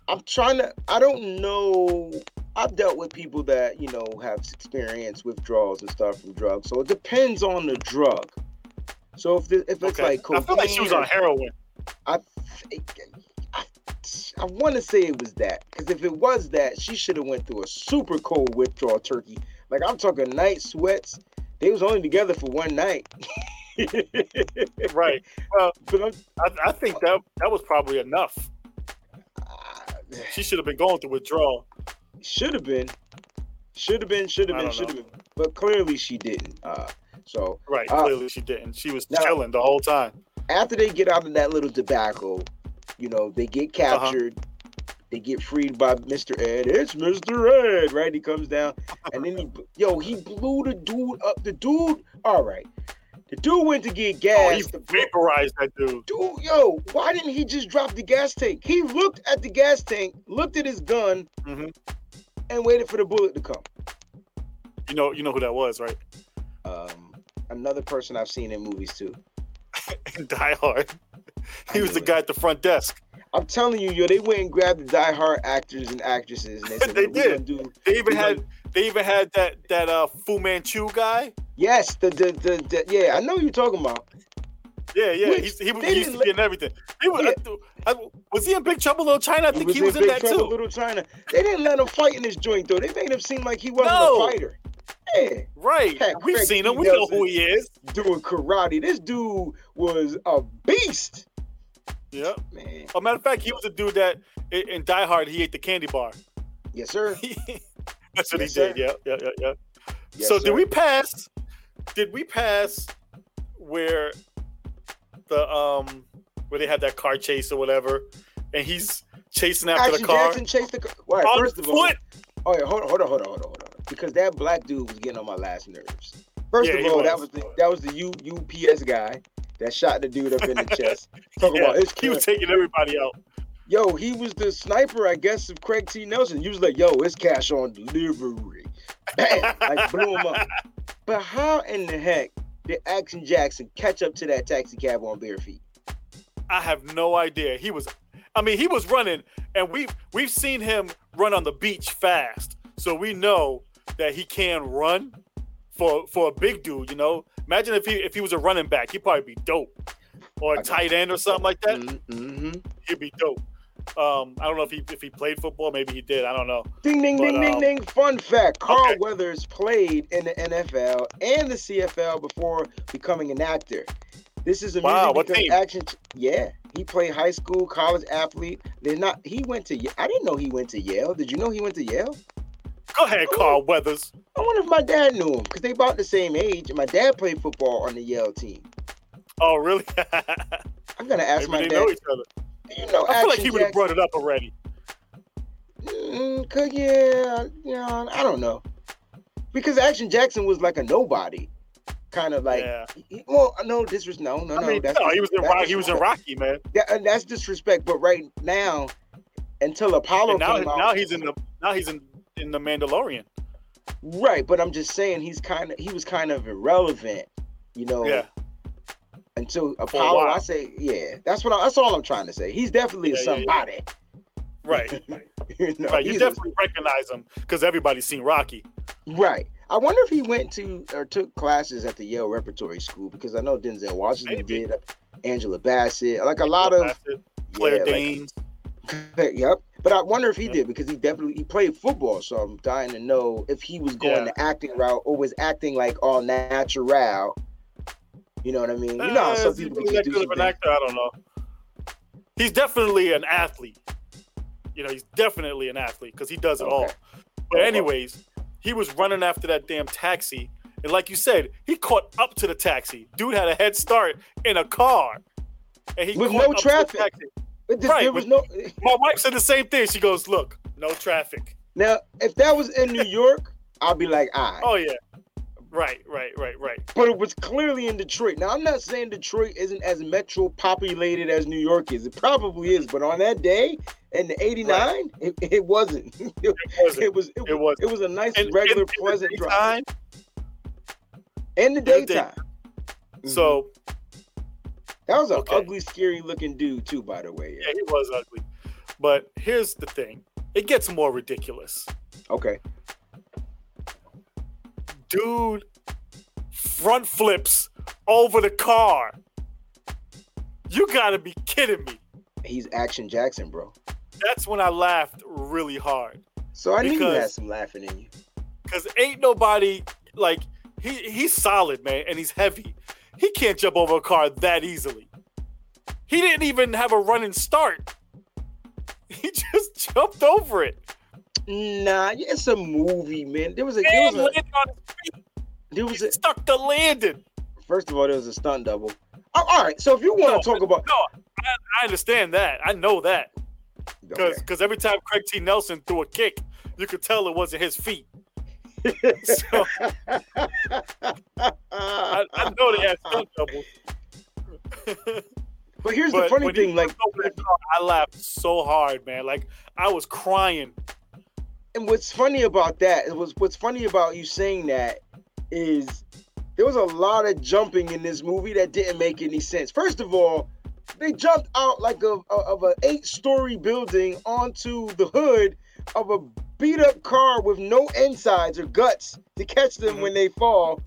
I'm trying to. I don't know. I've dealt with people that you know have experienced withdrawals and stuff from drugs. So it depends on the drug. So if the, if it's Okay. like I cocaine, feel like she was on heroin. I, I, want to say it was that because if it was that, she should have went through a super cold withdrawal turkey. Like I'm talking night sweats. They was only together for one night. Right. Well, But I'm, I, I think that that was probably enough. She should have been going through withdrawal. should have been, should have been, should have been, should have been. But clearly she didn't. Uh, so Right. Uh, Clearly she didn't. She was now- chilling the whole time. after they get out of that little debacle, you know, they get Uh-huh. captured. They get freed by Mr. Ed. It's Mr. Ed, right? He comes down, and then he, yo, he blew the dude up. The dude, all right. The dude went to get Oh, he vaporized that dude. dude, yo, why didn't he just drop the gas tank? He looked at the gas tank, looked at his gun, Mhm. and waited for the bullet to come. You know, you know who that was, right? Um, another person I've seen in movies too. Die Hard. He was the guy at the front desk. I'm telling you, yo, they went and grabbed the die-hard actors and actresses, and they said, They "What we gonna did. do?" They even had they even had that that uh Fu Manchu guy. Yes, the the, the, the yeah, I know you're talking about. Yeah, yeah. Which he was he used to be in everything. He was, I, I, was he in Big Trouble in Little China? I think he was, in, Big that Trouble, too. Little China. They didn't let him fight in this joint though. They made him seem like he wasn't No. a fighter. Yeah, Right. Heck, We've seen him. We know who he is. doing karate. This dude was a beast, Yeah. man. A matter of fact, he was a dude that in, Die Hard he ate the candy bar. Yes, sir. That's what Yes, he did. Yeah, yeah, yeah, yeah. Yes, so sir. did we pass? Did we pass where the um where they had that car chase or whatever, and he's chasing after Action the car Jackson chased the car. All right, on first of all, oh yeah, hold on, hold on, hold on, hold on, hold on. Because that black dude was getting on my last nerves. First Yeah, of all, that was. was the that was the U, UPS guy that shot the dude up in the chest. Talk Yeah, about his he was taking everybody out. Yo, he was the sniper, I guess, of Craig T. Nelson. He was like, yo, it's cash on delivery. Bam! like blew him up. But how in the heck did Action Jackson catch up to that taxi cab on bare feet? I have no idea. He was, I mean, he was running, and we've we've seen him run on the beach fast, so we know that he can run for for a big dude. You know, imagine if he if he was a running back, he'd probably be dope, or a tight end or something like that. Mm-hmm. He'd be dope. Um, I don't know if he if he played football, maybe he did. I don't know. Ding, ding, But, ding, ding, um, ding. Fun fact Carl okay. Weathers played in the NFL and the CFL before becoming an actor. This is amusing Wow, what because team? action. Yeah, he played high school, college athlete. They're not. He went to. I didn't know he went to Yale. Did you know he went to Yale? Go ahead, Carl Weathers. I wonder if my dad knew him because they about the same age. And my dad played football on the Yale team. Oh, really? I'm gonna ask maybe my they dad. know each other. You know, I feel like he would have brought it up already. Mm, cause yeah, you know, I don't know. Because Action Jackson was like a nobody, kind of like. yeah. he- well, no, this was no, no, I no. mean, that's no, he was in Rocky. He was in. Rocky, man. That- and that's disrespect. But right now, until Apollo And now, came out, now he's in the now he's in in the Mandalorian. right. But I'm just saying he's kind of he was kind of irrelevant, you know. Yeah. Until Apollo, I say, yeah, that's what I, that's all I'm trying to say. He's definitely Yeah, yeah, yeah. somebody. Right. you know, right. You he's a- definitely recognize him because everybody's seen Rocky. Right. I wonder if he went to or took classes at the Yale Repertory School because I know Denzel Washington Maybe. did, Angela Bassett, like a lot of it. Claire yeah, like- Danes. yep. But I wonder if he did because he definitely he played football, so I'm dying to know if he was going Yeah. the acting route or was acting like all natural. You know what I mean? You know Uh, some people really do of an actor? I don't know. He's definitely an athlete. You know, he's definitely an athlete because he does it all. But anyways, he was running after that damn taxi, and like you said, he caught up to the taxi. Dude had a head start in a car, and he With no up to the traffic. Taxi. But this- Right, there was no My wife said the same thing. She goes, "Look, no traffic." now. If that was in New York, I'd be like, ah. Oh yeah, right, right, right, right. But it was clearly in Detroit. Now I'm not saying Detroit isn't as metro populated as New York is. It probably is, but on that day in the '89, it, it wasn't. It, wasn't. it was. It, It was. was. It was a nice, And- regular, and pleasant the drive daytime, in the in the day- daytime. So that was an okay. ugly, scary looking dude too. By the way. yeah, he was ugly. But here's the thing: it gets more ridiculous. Okay. Dude, front flips over the car. You gotta be kidding me. He's Action Jackson, bro. That's when I laughed really hard. So I knew you Because- had some laughing in you. Cause ain't nobody like he he's solid, man, and he's heavy. He can't jump over a car that easily. He didn't even have a running start. He just jumped over it. Nah, it's a movie, man. There was a there was a, on his feet. there was He a stuck the landing. first of all there was a stunt double. Oh, all right, so if you want No, to talk about No, I, I understand that. I know that. Because Okay. every time Craig T. Nelson threw a kick, you could tell it wasn't his feet. So I, I know they had stunt doubles. but here's But the funny thing, like, jumped over that car, I laughed so hard, man. Like I was crying. and what's funny about that it was what's funny about you saying that is there was a lot of jumping in this movie that didn't make any sense. First of all, they jumped out like a, a of an eight-story building onto the hood of a beat-up car with no insides or guts to catch them Mhm. when they fall,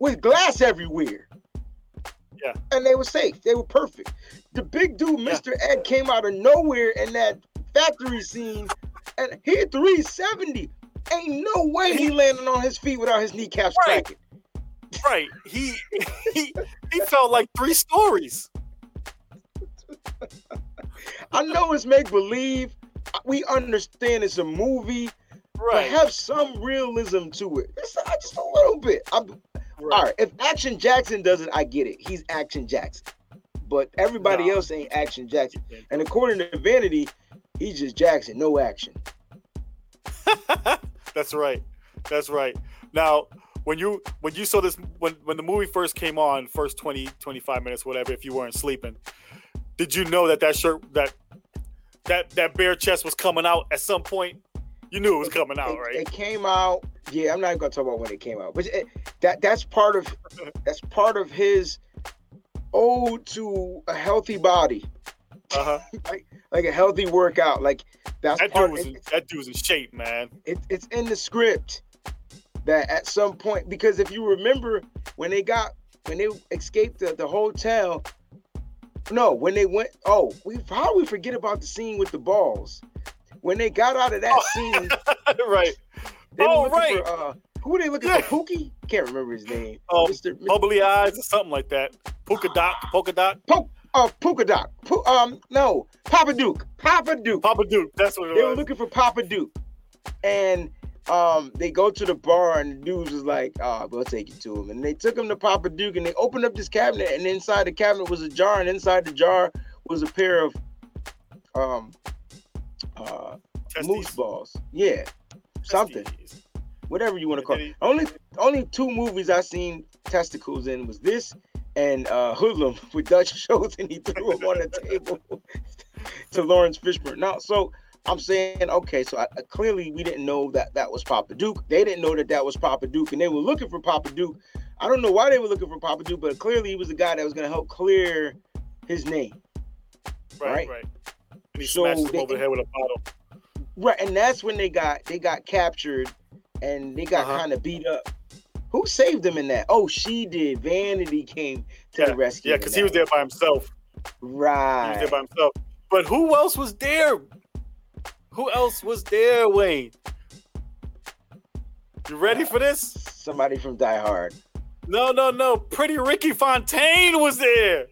with glass everywhere. Yeah. and they were safe. They were perfect. The big dude, Yeah. Mr. Ed, came out of nowhere in that factory scene, and he 370. Ain't no way he landing on his feet without his kneecaps Right. cracking. Right. He he he felt like three stories. I know it's make believe. We understand it's a movie, but have some realism to it. Just, just a little bit. I'm, right. All right, if Action Jackson does it, I get it. He's Action Jackson. But everybody No. else ain't Action Jackson. And according to Vanity, he's just Jackson, no action. That's right. That's right. Now, when you when you saw this when when the movie first came on, first 20 25 minutes whatever if you weren't sleeping, did you know that that shirt that that that bare chest was coming out at some point? You knew it was coming out, it, right? It came out. Yeah, I'm not gonna talk about when it came out, but it, that that's part of that's part of his ode to a healthy body, Uh-huh. like a healthy workout. Like that's That part. dude was it- in, that dude was in shape, man. it, it's in the script that at some point because if you remember when they got when they escaped the, the hotel no when they went oh we how do we forget about the scene with the balls when they got out of that scene right. Oh, right. for uh who were they looking Yeah. for Pookie can't remember his name Oh, Mr. Mr. Bubbly eyes or something like that. Polka dot, polka dot, uh Polka Dot Po- um no Papa Duke Papa Duke Papa Duke. That's what it they were looking for Papa Duke, and um, they go to the bar, and the dudes was like, "Ah, we'll take you to him." And they took him to Papa Duke, and they opened up this cabinet, and inside the cabinet was a jar, and inside the jar was a pair of um, uh, moose balls. Yeah, something, whatever you want to call. it. Only, only two movies I seen testicles in was this and uh, Hoodlum with Dutch Schultz, and he threw him on the table to Laurence Fishburne. Now, so I'm saying, okay, so I, I- clearly we didn't know that that was Papa Duke. They didn't know that that was Papa Duke, and they were looking for Papa Duke. I don't know why they were looking for Papa Duke, but clearly he was the guy that was going to help clear his name. Right, Right. right. And he So smashed him over the head with a bottle. Right, and that's when they got they got captured, and they got Uh-huh. kind of beat up. Who saved them in that? Oh, she did. Vanity came to the rescue. Yeah, because he was there by himself. Right. He was there by himself. But who else was there? Who else was there, Wayne? You ready for this? Somebody from Die Hard. No, no, no. Pretty Ricky Fontaine was there.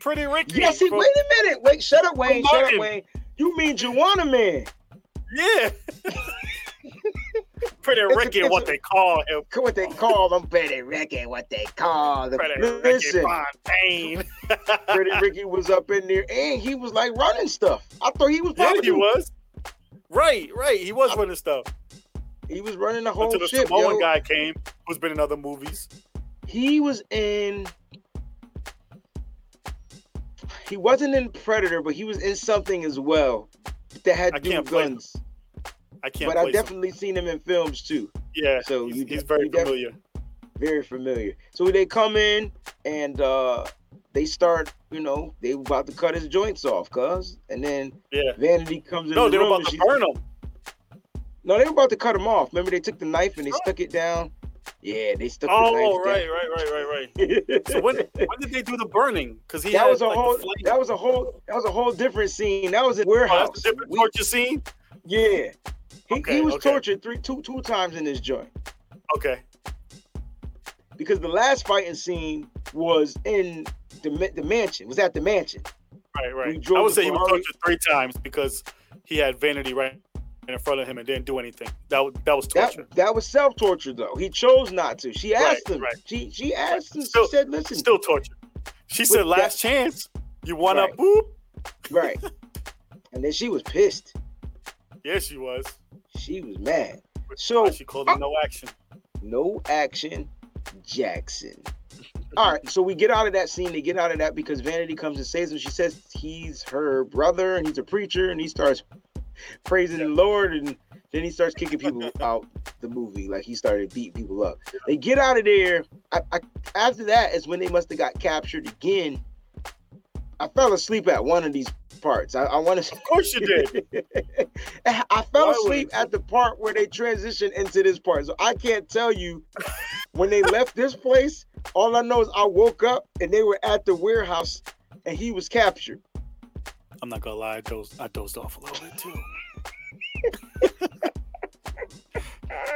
Pretty Ricky. Yeah, see, from- wait a minute. Wait, shut up, Wayne. Shut up, Wayne. You mean Joanna Man? Yeah. Pretty Ricky, it's what they call him. What they call them, Pretty Ricky, what they call them. Pretty Ricky Listen, Fontaine. Pretty Ricky was up in there, and he was like running stuff. I thought he was yeah, he was. Right, right. He was running stuff. He was running the whole Until the ship. Samoan yo. guy came, who's been in other movies. He was in. He wasn't in Predator, but he was in something as well that had I to do with play him. I can't But I place him. definitely seen him in films too. Yeah, so he's, he's very familiar. very familiar. So they come in and uh they start, you know, they about to cut his joints off, cuz. And then Yeah. Vanity comes in No, the they were about to burn him. No, they were about to cut him off. Remember they took the knife and they Oh. stuck it down. Yeah, they stuck. Oh, the knife right, right, right, right, right. right. So when when did they do the burning? Because he that had was a like, whole. That was a whole. That was a whole different scene. That was Oh, warehouse. that's a different We- torture scene. Yeah, he, Okay, he was okay. tortured three, two, two times in this joint Okay. because the last fighting scene was in the the mansion. Was at the mansion. Right, right. I would say he was tortured three times because he had vanity right in front of him and didn't do anything. That was that was torture. That that was self torture though. He chose not to. She asked Right, him. right. She she asked him. Still- she said, "Listen, Still torture. She But said, "Last chance. You want Right. up? Boop." right." and then she was pissed. Yeah, she was. She was mad. So- she called it no action. No action, Jackson. All right, so we get out of that scene. They get out of that because Vanity comes and saves him. She says he's her brother and he's a preacher, and he starts praising the Lord, and then he starts kicking people out the movie. Like he started beating people up. They get out of there. I, I, after that is when they must have got captured again. I fell asleep at one of these parts. I, I want to. Of course you did. I fell Why asleep at the part where they transitioned into this part. So I can't tell you when they left this place. All I know is I woke up and they were at the warehouse and he was captured. I'm not gonna lie, I dozed, I dozed off a little bit too.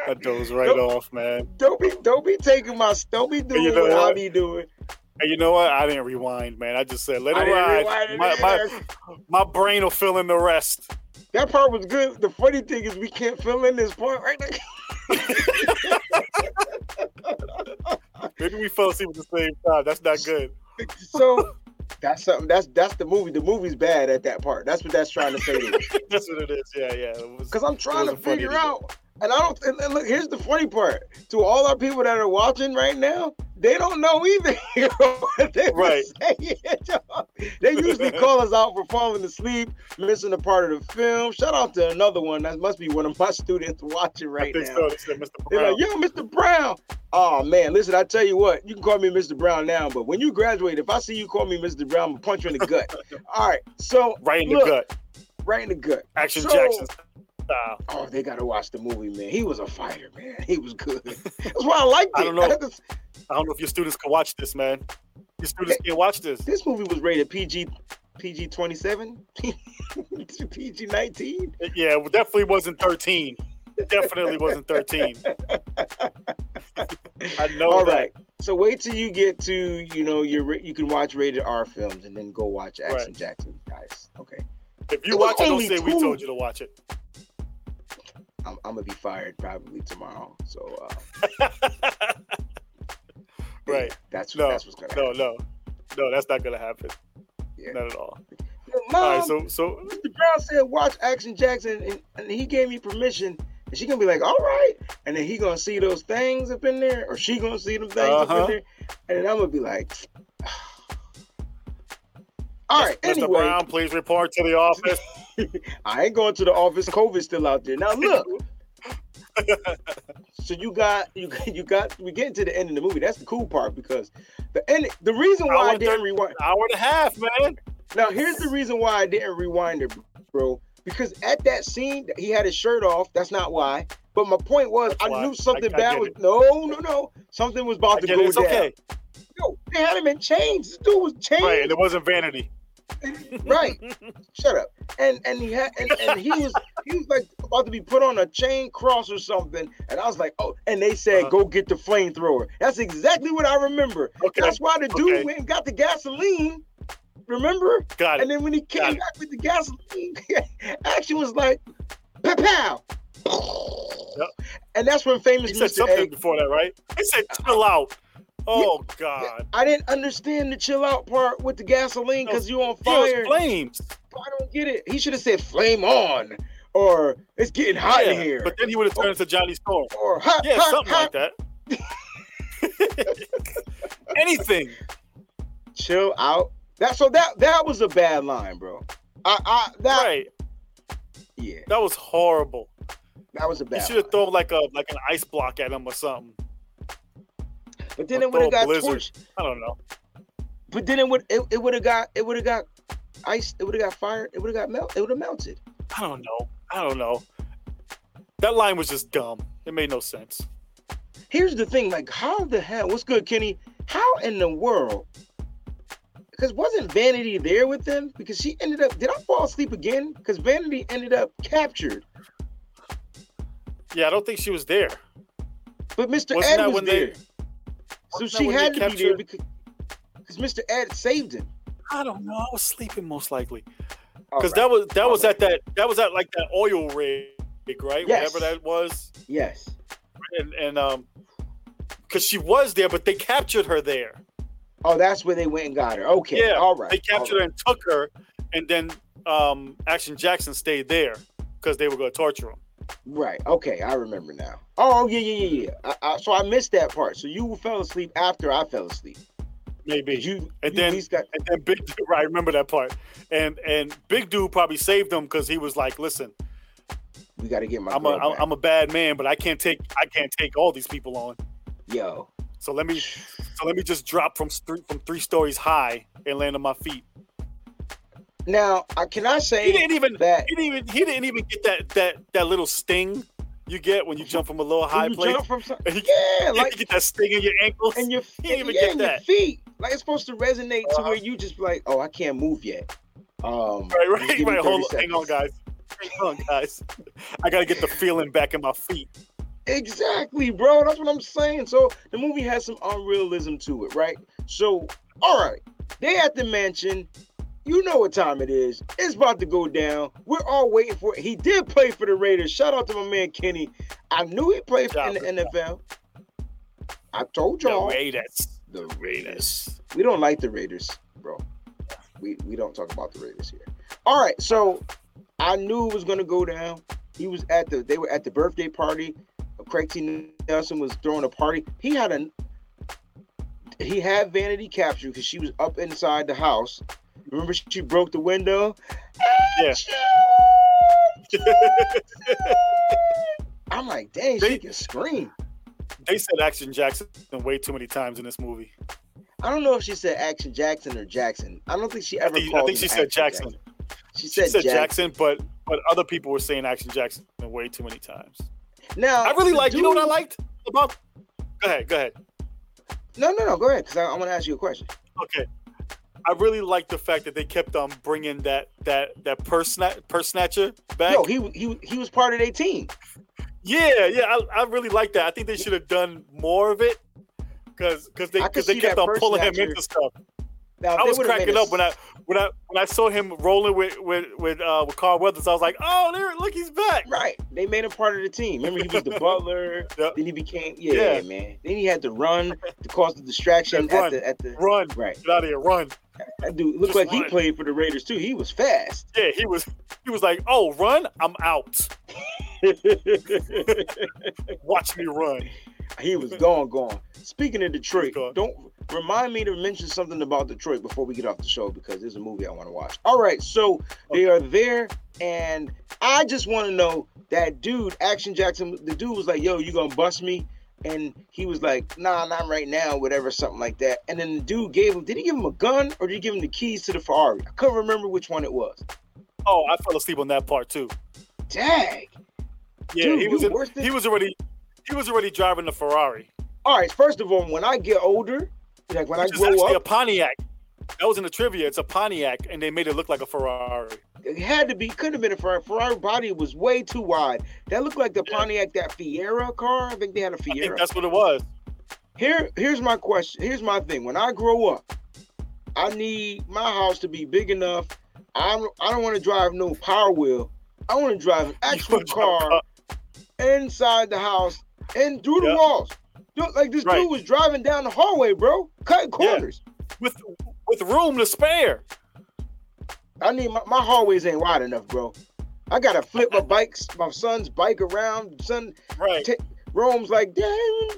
I dozed right Don't- off, man. Don't be don't be taking my don't be doing You know what I what? be doing. And you know what? I didn't rewind, man. I just said, let it ride. my, my, my brain will fill in the rest. That part was good. The funny thing is we can't fill in this part right now. Maybe we fell asleep at the same time. That's not good. so that's something that's that's the movie. The movie's bad at that part. That's what that's trying to say. That's what it is. Yeah, yeah. Because I'm trying to figure out, and I don't. And look, here's the funny part: to all our people that are watching right now, they don't know either. what they Right. they usually call us out for falling asleep, missing a part of the film. Shout out to another one. That must be one of my students watching right now. so. Said Mr. They're Brown. like, yo, Mr. Brown. Oh man, listen, I tell you what, you can call me Mr. Brown now, but when you graduate, if I see you call me Mr. Brown, I'm punch you in the gut. All right, so right in the gut. right in the gut. Action So- Jackson style. Oh, they gotta watch the movie, man. He was a fighter, man. He was good. That's why I liked it. I don't know. I don't know if your students can watch this, man. Your students can't watch this. This movie was rated PG PG twenty seven, PG nineteen. Yeah, it definitely wasn't 13. Definitely wasn't 13. I know All that. right. So wait till you get to you know your you can watch rated R films and then go watch Action Right. Jackson, guys. Okay. If you It watch it, don't say we told you to watch it. I'm, I'm gonna be fired probably tomorrow. So uh, right. that's No, that's what's gonna No, happen. no. No, that's not gonna happen. Yeah. Not at all. Mom, All right, so so Mr. Brown said watch Action Jackson, and, and he gave me permission. And she gonna be like, all right, and then he gonna see those things up in there, or she gonna see them things up Uh-huh. in there, and then I'm gonna be like, all right. Mr. Anyway, Brown, please report to the office. I ain't going to the office. COVID's still out there. Now look. so you got you you got we getting to the end of the movie. That's the cool part because the end. The reason why Hour I didn't thirty- rewind. Hour and a half, man. Now here's the reason why I didn't rewind it, bro. Because at that scene, he had his shirt off. That's not why. But my point was, That's I why. knew something I- I bad get was. it. No, no, no. Something was about I to go it. It's down. okay. Yo, they had him in chains. This dude was chained. Right, and it wasn't vanity. Right. Shut up. And and he had and, and he was he was like about to be put on a chain cross or something. And I was like, oh, and they said, Uh-huh. go get the flamethrower. That's exactly what I remember. Okay. That's why the dude Okay. went and got the gasoline. Remember? Got it. And then when he Got came it. back with the gasoline, action was like, pow pow. And that's when famous He said Mr. something Ed. before that, right? He said chill out. Oh God. I didn't understand the chill out part with the gasoline because you on fire. flames. I don't get it. He should have said flame on or it's getting hot in here. But then he would have turned into Johnny Storm. or hot, Yeah, hot, something hot. like that. Anything. Chill out. That so that that was a bad line, bro. I I that Right. yeah, That was horrible. that was a bad. You should have thrown like a like an ice block at him or something. But then it would have got torched. I don't know. But then it would it, it would have got it would have got ice. It would have got fired. It would have got melt. It would have melted. I don't know. I don't know. That line was just dumb. It made no sense. here's the thing: like, how the hell? What's good, Kenny? How in the world? Because wasn't Vanity there with them? Because she ended up. Did I fall asleep again? Because Vanity ended up captured, Yeah, I don't think she was there. but Mr. Wasn't Ed was there, they- so she had to be there because because Mr. Ed saved him. I don't know. I was sleeping most likely because right. that was that All was right. at that that was at like that oil rig, right? Yes. Whatever that was, yes. and and um, because she was there, but they captured her there. Oh, that's where they went and got her. Okay. Yeah, All right. They captured all her and took her, and then um, Action Jackson stayed there because they were going to torture him. Right. Okay. I remember now. Oh yeah yeah yeah yeah. I, I, so I missed that part. So you fell asleep after I fell asleep. Maybe. You? And you then- got and then Big Dude, right, I remember that part. And and Big Dude probably saved him because he was like, "Listen, we got to get my. I'm a. I'm a bad man, but I can't take I can't take all these people on. Yo. So let me so let me just drop from three from three stories high and land on my feet. Now, I can I He say didn't even that he didn't even he didn't even get that that that little sting you get when you jump from a little high you place. jump from you, yeah, you like get that sting in your ankles. and your didn't even yeah, get that. feet, like it's supposed to resonate to Uh-huh. where you just be like, oh, I can't move yet. Um, Right, right, right. Hold hang on, guys. Hang on, guys. I gotta get the feeling back in my feet. Exactly, bro. That's what I'm saying. So the movie has some unrealism to it, right? So, all right, they at the mansion. You know what time it is. It's about to go down. We're all waiting for it. He did play for the Raiders. Shout out to my man Kenny. I knew he played for, in the NFL. I told y'all. The Raiders. The Raiders. We don't like the Raiders, bro. We we don't talk about the Raiders here. All right, so I knew it was gonna go down. He was at the they were at the birthday party. Craig T. Nelson was throwing a party. He had a he had Vanity captured because she was up inside the house. Remember she broke the window? Yeah. I'm like, dang, she can scream. They said Action Jackson way too many times in this movie. I don't know if she said Action Jackson or Jackson. I don't think she ever think- I think she said Action Jackson. She She said, said Jackson. Jackson, but but other people were saying Action Jackson way too many times. Now I really like. You know what I liked about? Go ahead. Go ahead. No, no, no. Go ahead, because I, I want to ask you a question. Okay. I really like the fact that they kept on bringing that that that purse sna- purse snatcher back. Yo, he he he was part of their team. Yeah, yeah, I, I really like that. I think they should have done more of it because because they because they kept um, on first pulling him into stuff. Now, I was cracking up when I when I when I saw him rolling with with with uh with Carl Weathers. I was like, oh, there, look, he's back. Right, they made him part of the team. Remember, he was the butler. Yep. Then he became yeah, Yeah. man. Then he had to run to cause the distraction Yeah, at run. the at the. Run, Right, get out of here, run. that dude looked Just like he played for the Raiders too. He was fast. Yeah, he was he was like, oh, run, I'm out. Watch me run. He was gone, gone. Speaking of Detroit, don't remind me to mention something about Detroit before we get off the show because there's a movie I want to watch. All right, so they are there, and I just want to know that dude, Action Jackson. The dude was like, "Yo, you gonna bust me?" And he was like, "Nah, not right now, whatever, something like that." And then the dude gave him. Did he give him a gun or did he give him the keys to the Ferrari? I couldn't remember which one it was. Oh, I fell asleep on that part too. Dag. Yeah, Dude, he was in, worse than- he was already he was already driving the Ferrari. All right. First of all, when I get older, like when I Which is grow actually up, a Pontiac. That was in the trivia. It's a Pontiac, and they made it look like a Ferrari. It had to be, couldn't have been a Ferrari. Ferrari body was way too wide. That looked like the Yeah. Pontiac, that Fiero car. I think they had a I think Fiero. that's what it was. Here, here's my question. Here's my thing. When I grow up, I need my house to be big enough. I don't, I don't want to drive no Power Wheel. I want to drive an actual car inside the house and through the Yeah. walls. Dude, like this Right. dude was driving down the hallway, bro, cutting Yeah. corners. with with room to spare. I need my, my hallways ain't wide enough, bro. I gotta flip my bikes, my son's bike around. Son, Right. Rome's like, Dad,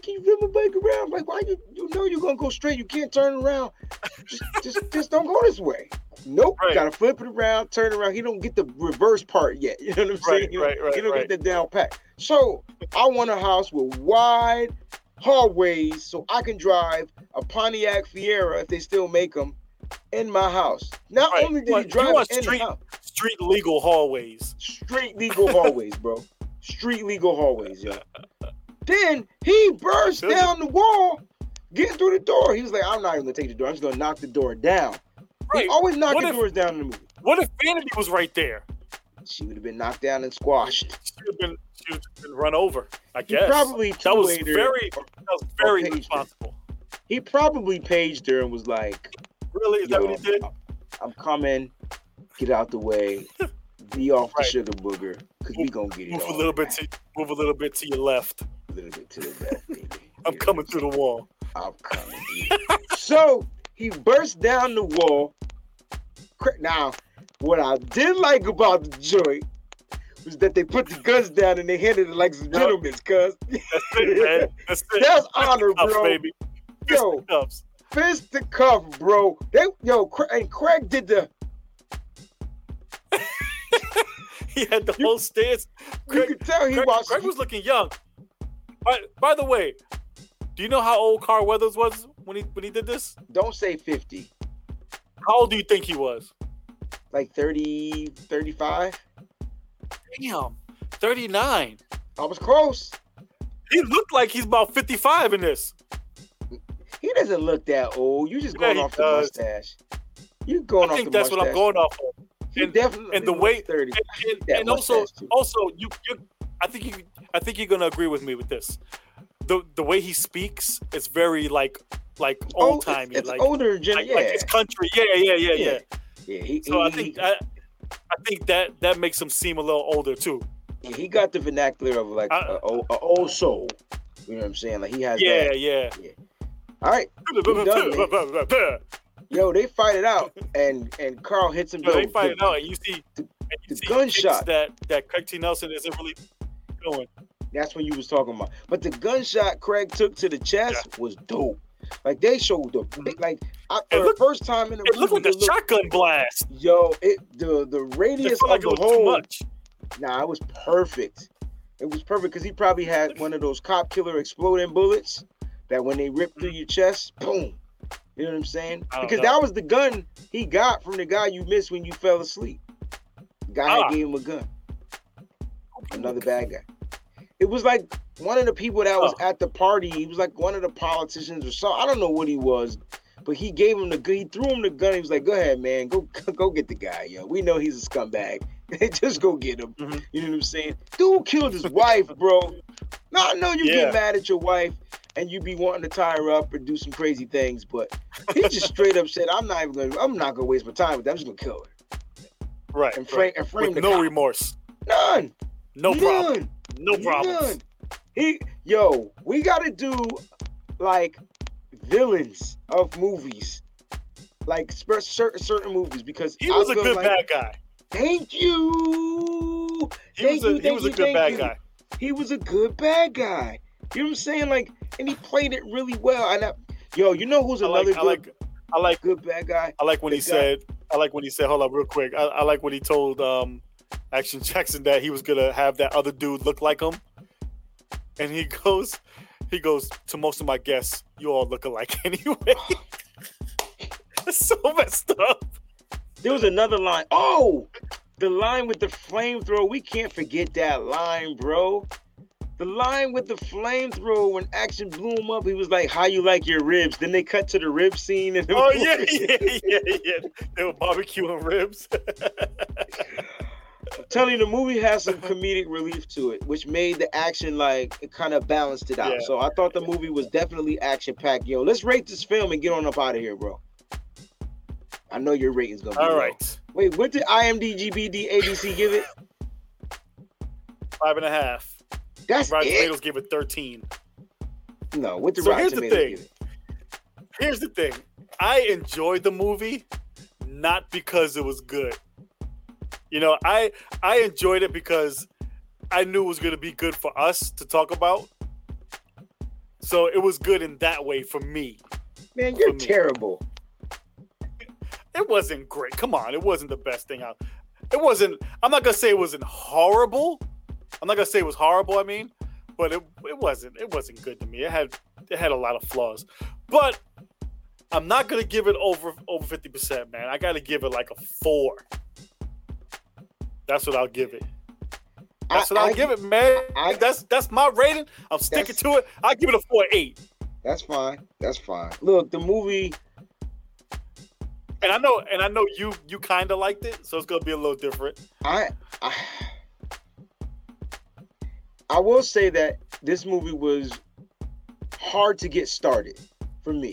can you flip my bike around? Like, why you you know you're gonna go straight? You can't turn around. Just just, just don't go this way. Nope. Right. Gotta flip it around, turn around. He don't get the reverse part yet. You know what I'm Right, saying? He right, right, he don't right. get that down pat. So I want a house with wide hallways so I can drive a Pontiac Fiero if they still make them in my house. Not Right. only did You he drive you want in street- the house, Street legal hallways. street legal hallways, bro. Street legal hallways, yo. Then he burst down the wall, getting through the door. He was like, I'm not even gonna take the door. I'm just gonna knock the door down. Right. He always knocking if- doors down in the movie. What if Vanity was right there? She would have been knocked down and squashed. She would have been, she would have been run over. I He guess. probably that was two-wayed very, that was very her. responsible. He probably paged her and was like, Really? Is that what he did? I'm coming. Get out the way. Be off Right. the sugar booger, cause we gonna get it Move a little bit to move a little bit to your left. A little bit to the baby. I'm coming through the wall. I'm coming. so he burst down the wall. Now, what I did like about the joint was that they put the guns down and they handed it like some gentlemen, cuz. That's it, man. That's it. That's honor, Cuffs, bro. baby. Yo, Fist cuffs. fist to cuff, bro. They yo, and Craig did the. He had the You- whole stance. You could tell he Craig, watched. Craig was looking young. By, by the way, do you know how old Carl Weathers was when he when he did this? don't say 50, How old do you think he was? like 30, 35. Damn, 39. I was close. He looked like he's about 55 in this. He doesn't look that old. You just Yeah, going off the does. mustache. You going off mustache. I think the that's what I'm going off of. He and- definitely and the way- 30. And, That and also, too. also you, you, I think you, I think you're gonna agree with me with this. The the way he speaks, is very like like Oh, old timey, It's, like, older gen. like, yeah. like it's country. Yeah, yeah, yeah, yeah. Yeah. yeah. He, So I think he, I, I think that that makes him seem a little older too. he got the vernacular of like I- a, old, a old soul. You know what I'm saying? Like he has Yeah, that. yeah. All right, yo, they fight it out, and and Carl hits him. So they fight the- it out, and you see, the- and you the see gunshot. that that Craig T. Nelson isn't really That's what you was talking about. But the gunshot Craig took to the chest was dope. Like they showed the like I, for looked- the first time in the It looked like movie, a shotgun blast. Yo, it the the radius like of it the hole. much. Nah, it was perfect. It was perfect because he probably had one of those cop killer exploding bullets that when they rip through your chest, boom. You know what I'm saying? Because know. that was the gun he got from the guy you missed when you fell asleep. The guy Ah. gave him a gun. Another bad guy. It was like one of the people that was Oh. at the party. He was like one of the politicians or something. I don't know what he was, but he gave him the gun. He threw him the gun. He was like, "Go ahead, man. Go go get the guy, yo. We know he's a scumbag. Just go get him." Mhm. You know what I'm saying? Dude killed his wife, bro. Now I know you Yeah. get mad at your wife and you be wanting to tie her up or do some crazy things, but he just straight up said, "I'm not even gonna. I'm not gonna waste my time with that. I'm just gonna kill her Right. and right. frame and frame With no cop. remorse. None. No problem. No problem. He, yo, we gotta do like villains of movies, like spe- certain certain movies because He was I a feel good like, bad guy. Thank you. He Thank was a you, he thank was a good bad you. guy. He was a good bad guy. You know what I'm saying? Like, and he played it really well. And I, yo, you know who's I another like I good, like I like good bad guy? I like when he guy- said I like when he said hold up real quick. I, I like when he told um Action Jackson that he was gonna have that other dude look like him. And he goes he goes to most of my guests, you all look alike anyway. It's so messed up. There was another line. Oh, the line with the flamethrower. We can't forget that line, bro. The line with the flamethrower when action blew him up, he was like, "How you like your ribs?" Then they cut to the rib scene. And Oh yeah, yeah, yeah, yeah. They were barbecuing ribs. Telling you, the movie has some comedic relief to it, which made the action like it kind of balanced it out. Yeah. So I thought the movie was definitely action packed. Yo, let's rate this film and get on up out of here, bro. I know your rating's gonna be All low. right. Wait, what did IMDb ABC give it? Five and a half. That's Rotten it. Tomatoes gave it 13. No, what did So Rotten here's the thing. give it? Here's the thing. I enjoyed the movie not because it was good. You know, I I enjoyed it because I knew it was going to be good for us to talk about. So it was good in that way for me. Man, you're me. terrible. It wasn't great. Come on, it wasn't the best thing out. It wasn't. I'm not gonna say it wasn't horrible. I'm not gonna say it was horrible. I mean, but it it wasn't. It wasn't good to me. It had it had a lot of flaws. But I'm not gonna give it over over fifty percent, man. I gotta give it like a four. That's what I'll give it. That's what I'll give it, man. I, that's that's my rating. I'm sticking to it. I give it a four eight. That's fine. That's fine. Look, the movie. And I know, and I know you you kind of liked it, so it's gonna be a little different. I, I, I will say that this movie was hard to get started for me.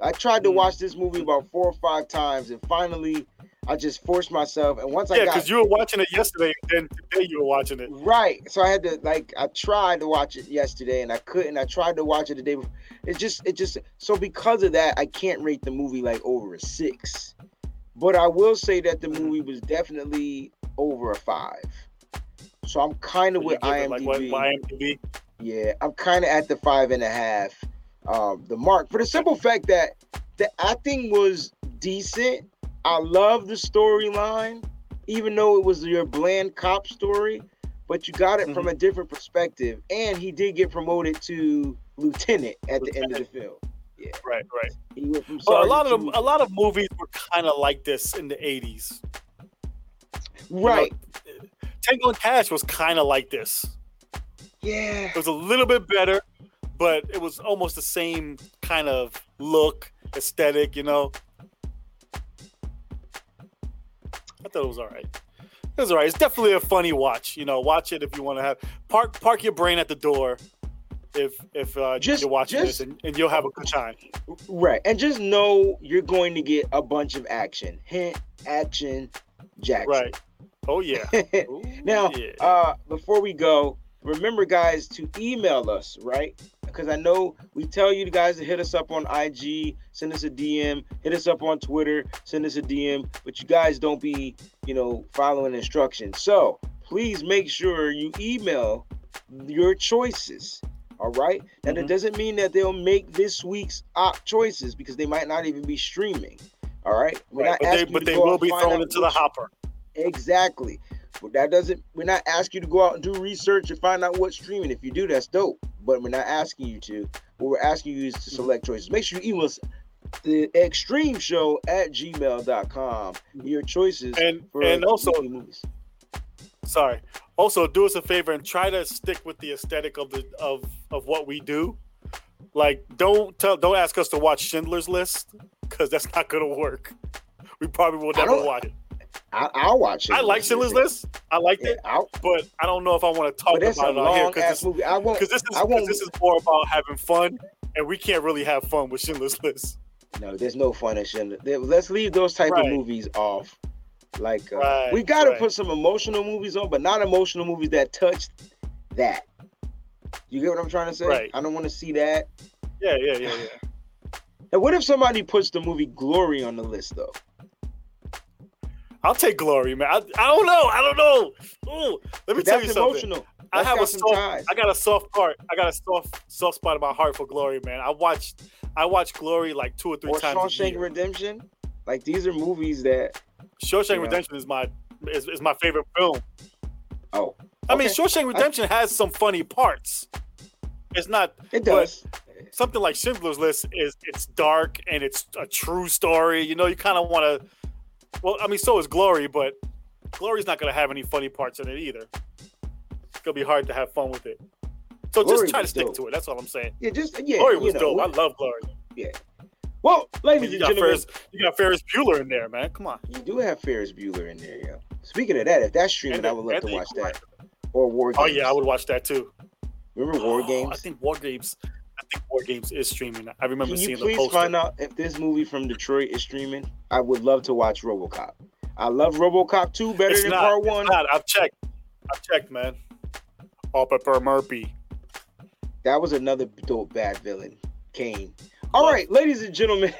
I tried to mm. watch this movie about four or five times, and finally, I just forced myself. And once yeah, I Yeah, because you were watching it yesterday, and today you were watching it. Right. So I had to like, I tried to watch it yesterday, and I couldn't. I tried to watch it the day before. It just, it just. So because of that, I can't rate the movie like over a six. But I will say that the movie was definitely over a five. So I'm kind of with IMDb. Like what, IMDb. Yeah, I'm kind of at the five and a half, um, the mark for the simple fact that the acting was decent I love the storyline, even though it was your bland cop story, but you got it mm-hmm. from a different perspective. And he did get promoted to lieutenant at lieutenant. the end of the film. Yeah. Right, right. He went from well, a lot of a lot of movies were kind of like this in the '80s. Right. You know, Tango and Cash was kind of like this. Yeah. It was a little bit better, but it was almost the same kind of look, aesthetic, you know. I thought it was all right. It was all right. It's definitely a funny watch. You know, watch it if you want to have park park your brain at the door if if uh, just, you're watching just, this and, and, you'll have a good time. Right, and just know you're going to get a bunch of action. Hint, action, Jackson. Right. Oh yeah. Ooh, now, yeah. uh, before we go, remember, guys, to email us. Right, because I know we tell you guys to hit us up on IG, send us a DM, hit us up on Twitter, send us a DM, but you guys don't be, you know, following instructions. So please make sure you email your choices. All right. And mm-hmm. it doesn't mean that they'll make this week's op choices because they might not even be streaming. All right. We're right. But they, but they will be thrown into the hopper. Exactly. But that doesn't. We're not asking you to go out and do research and find out what's streaming. If you do, that's dope but we're not asking you to. What we're asking you is to mm-hmm. select choices. Make sure you email us the extreme show at gmail.com. Mm-hmm. Your choices and and also movies. Sorry. Also, do us a favor and try to stick with the aesthetic of the of of what we do. Like, don't tell, don't ask us to watch Schindler's List because that's not gonna work. We probably will never watch it. I, will watch it. I like Schindler's List. I liked it, yeah, but I don't know if I want to talk about it on here because this. I won't, this is I won't, this is more about having fun, and we can't really have fun with Schindler's List. No, there's no fun in Schindler. Let's leave those type right. of movies off. Like uh, right, we got to right. put some emotional movies on, but not emotional movies that touch that. You get what I'm trying to say? Right. I don't want to see that. Yeah, yeah, yeah, yeah. And what if somebody puts the movie Glory on the list though? I'll take glory, man. I, I don't know. I don't know. Ooh, let me That's tell you something. Emotional. I have a soft. Ties. I got a soft part. I got a soft soft spot in my heart for Glory, man. I watched I watched Glory like two or three or times. Shawshank Redemption. Like these are movies that. Shawshank Redemption know. is my is, is my favorite film. Oh. Okay. I mean, Shawshank Redemption I... has some funny parts. It's not. It does. Something like Schindler's List is it's dark and it's a true story. You know, you kind of want to well, I mean, so is Glory, but Glory's not going to have any funny parts in it either. It's going to be hard to have fun with it. So Glory just try to stick dope. to it. That's all I'm saying. Yeah, just yeah. Glory was know, dope. I love Glory. Yeah. Well, ladies and gentlemen, Ferris, you got Ferris Bueller in there, man. Come on. You do have Ferris Bueller in there, yeah. Speaking of that, if that's streaming, and I would love to watch that. Or War Games. Oh yeah, I would watch that too. Remember War oh, Games? I think War Games. I think War Games is streaming. I remember Can seeing the poster. Please find out if this movie from Detroit is streaming. I would love to watch RoboCop. I love RoboCop 2 better it's than not, Part 1. Not. I've checked. I've checked, man. Officer Murphy. That was another dope bad villain, Cain. All right, ladies and gentlemen,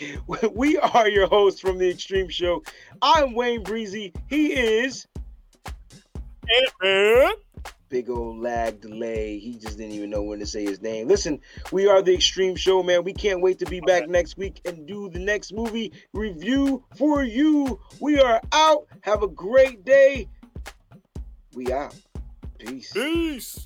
we are your hosts from the Extreme Show. I'm Wayne Breezie. He is AntMan big old lag delay. He just didn't even know when to say his name. Listen, we are the Extreme Show, man. We can't wait to be back next week and do the next movie review for you. We are out. Have a great day. We out. Peace. Peace.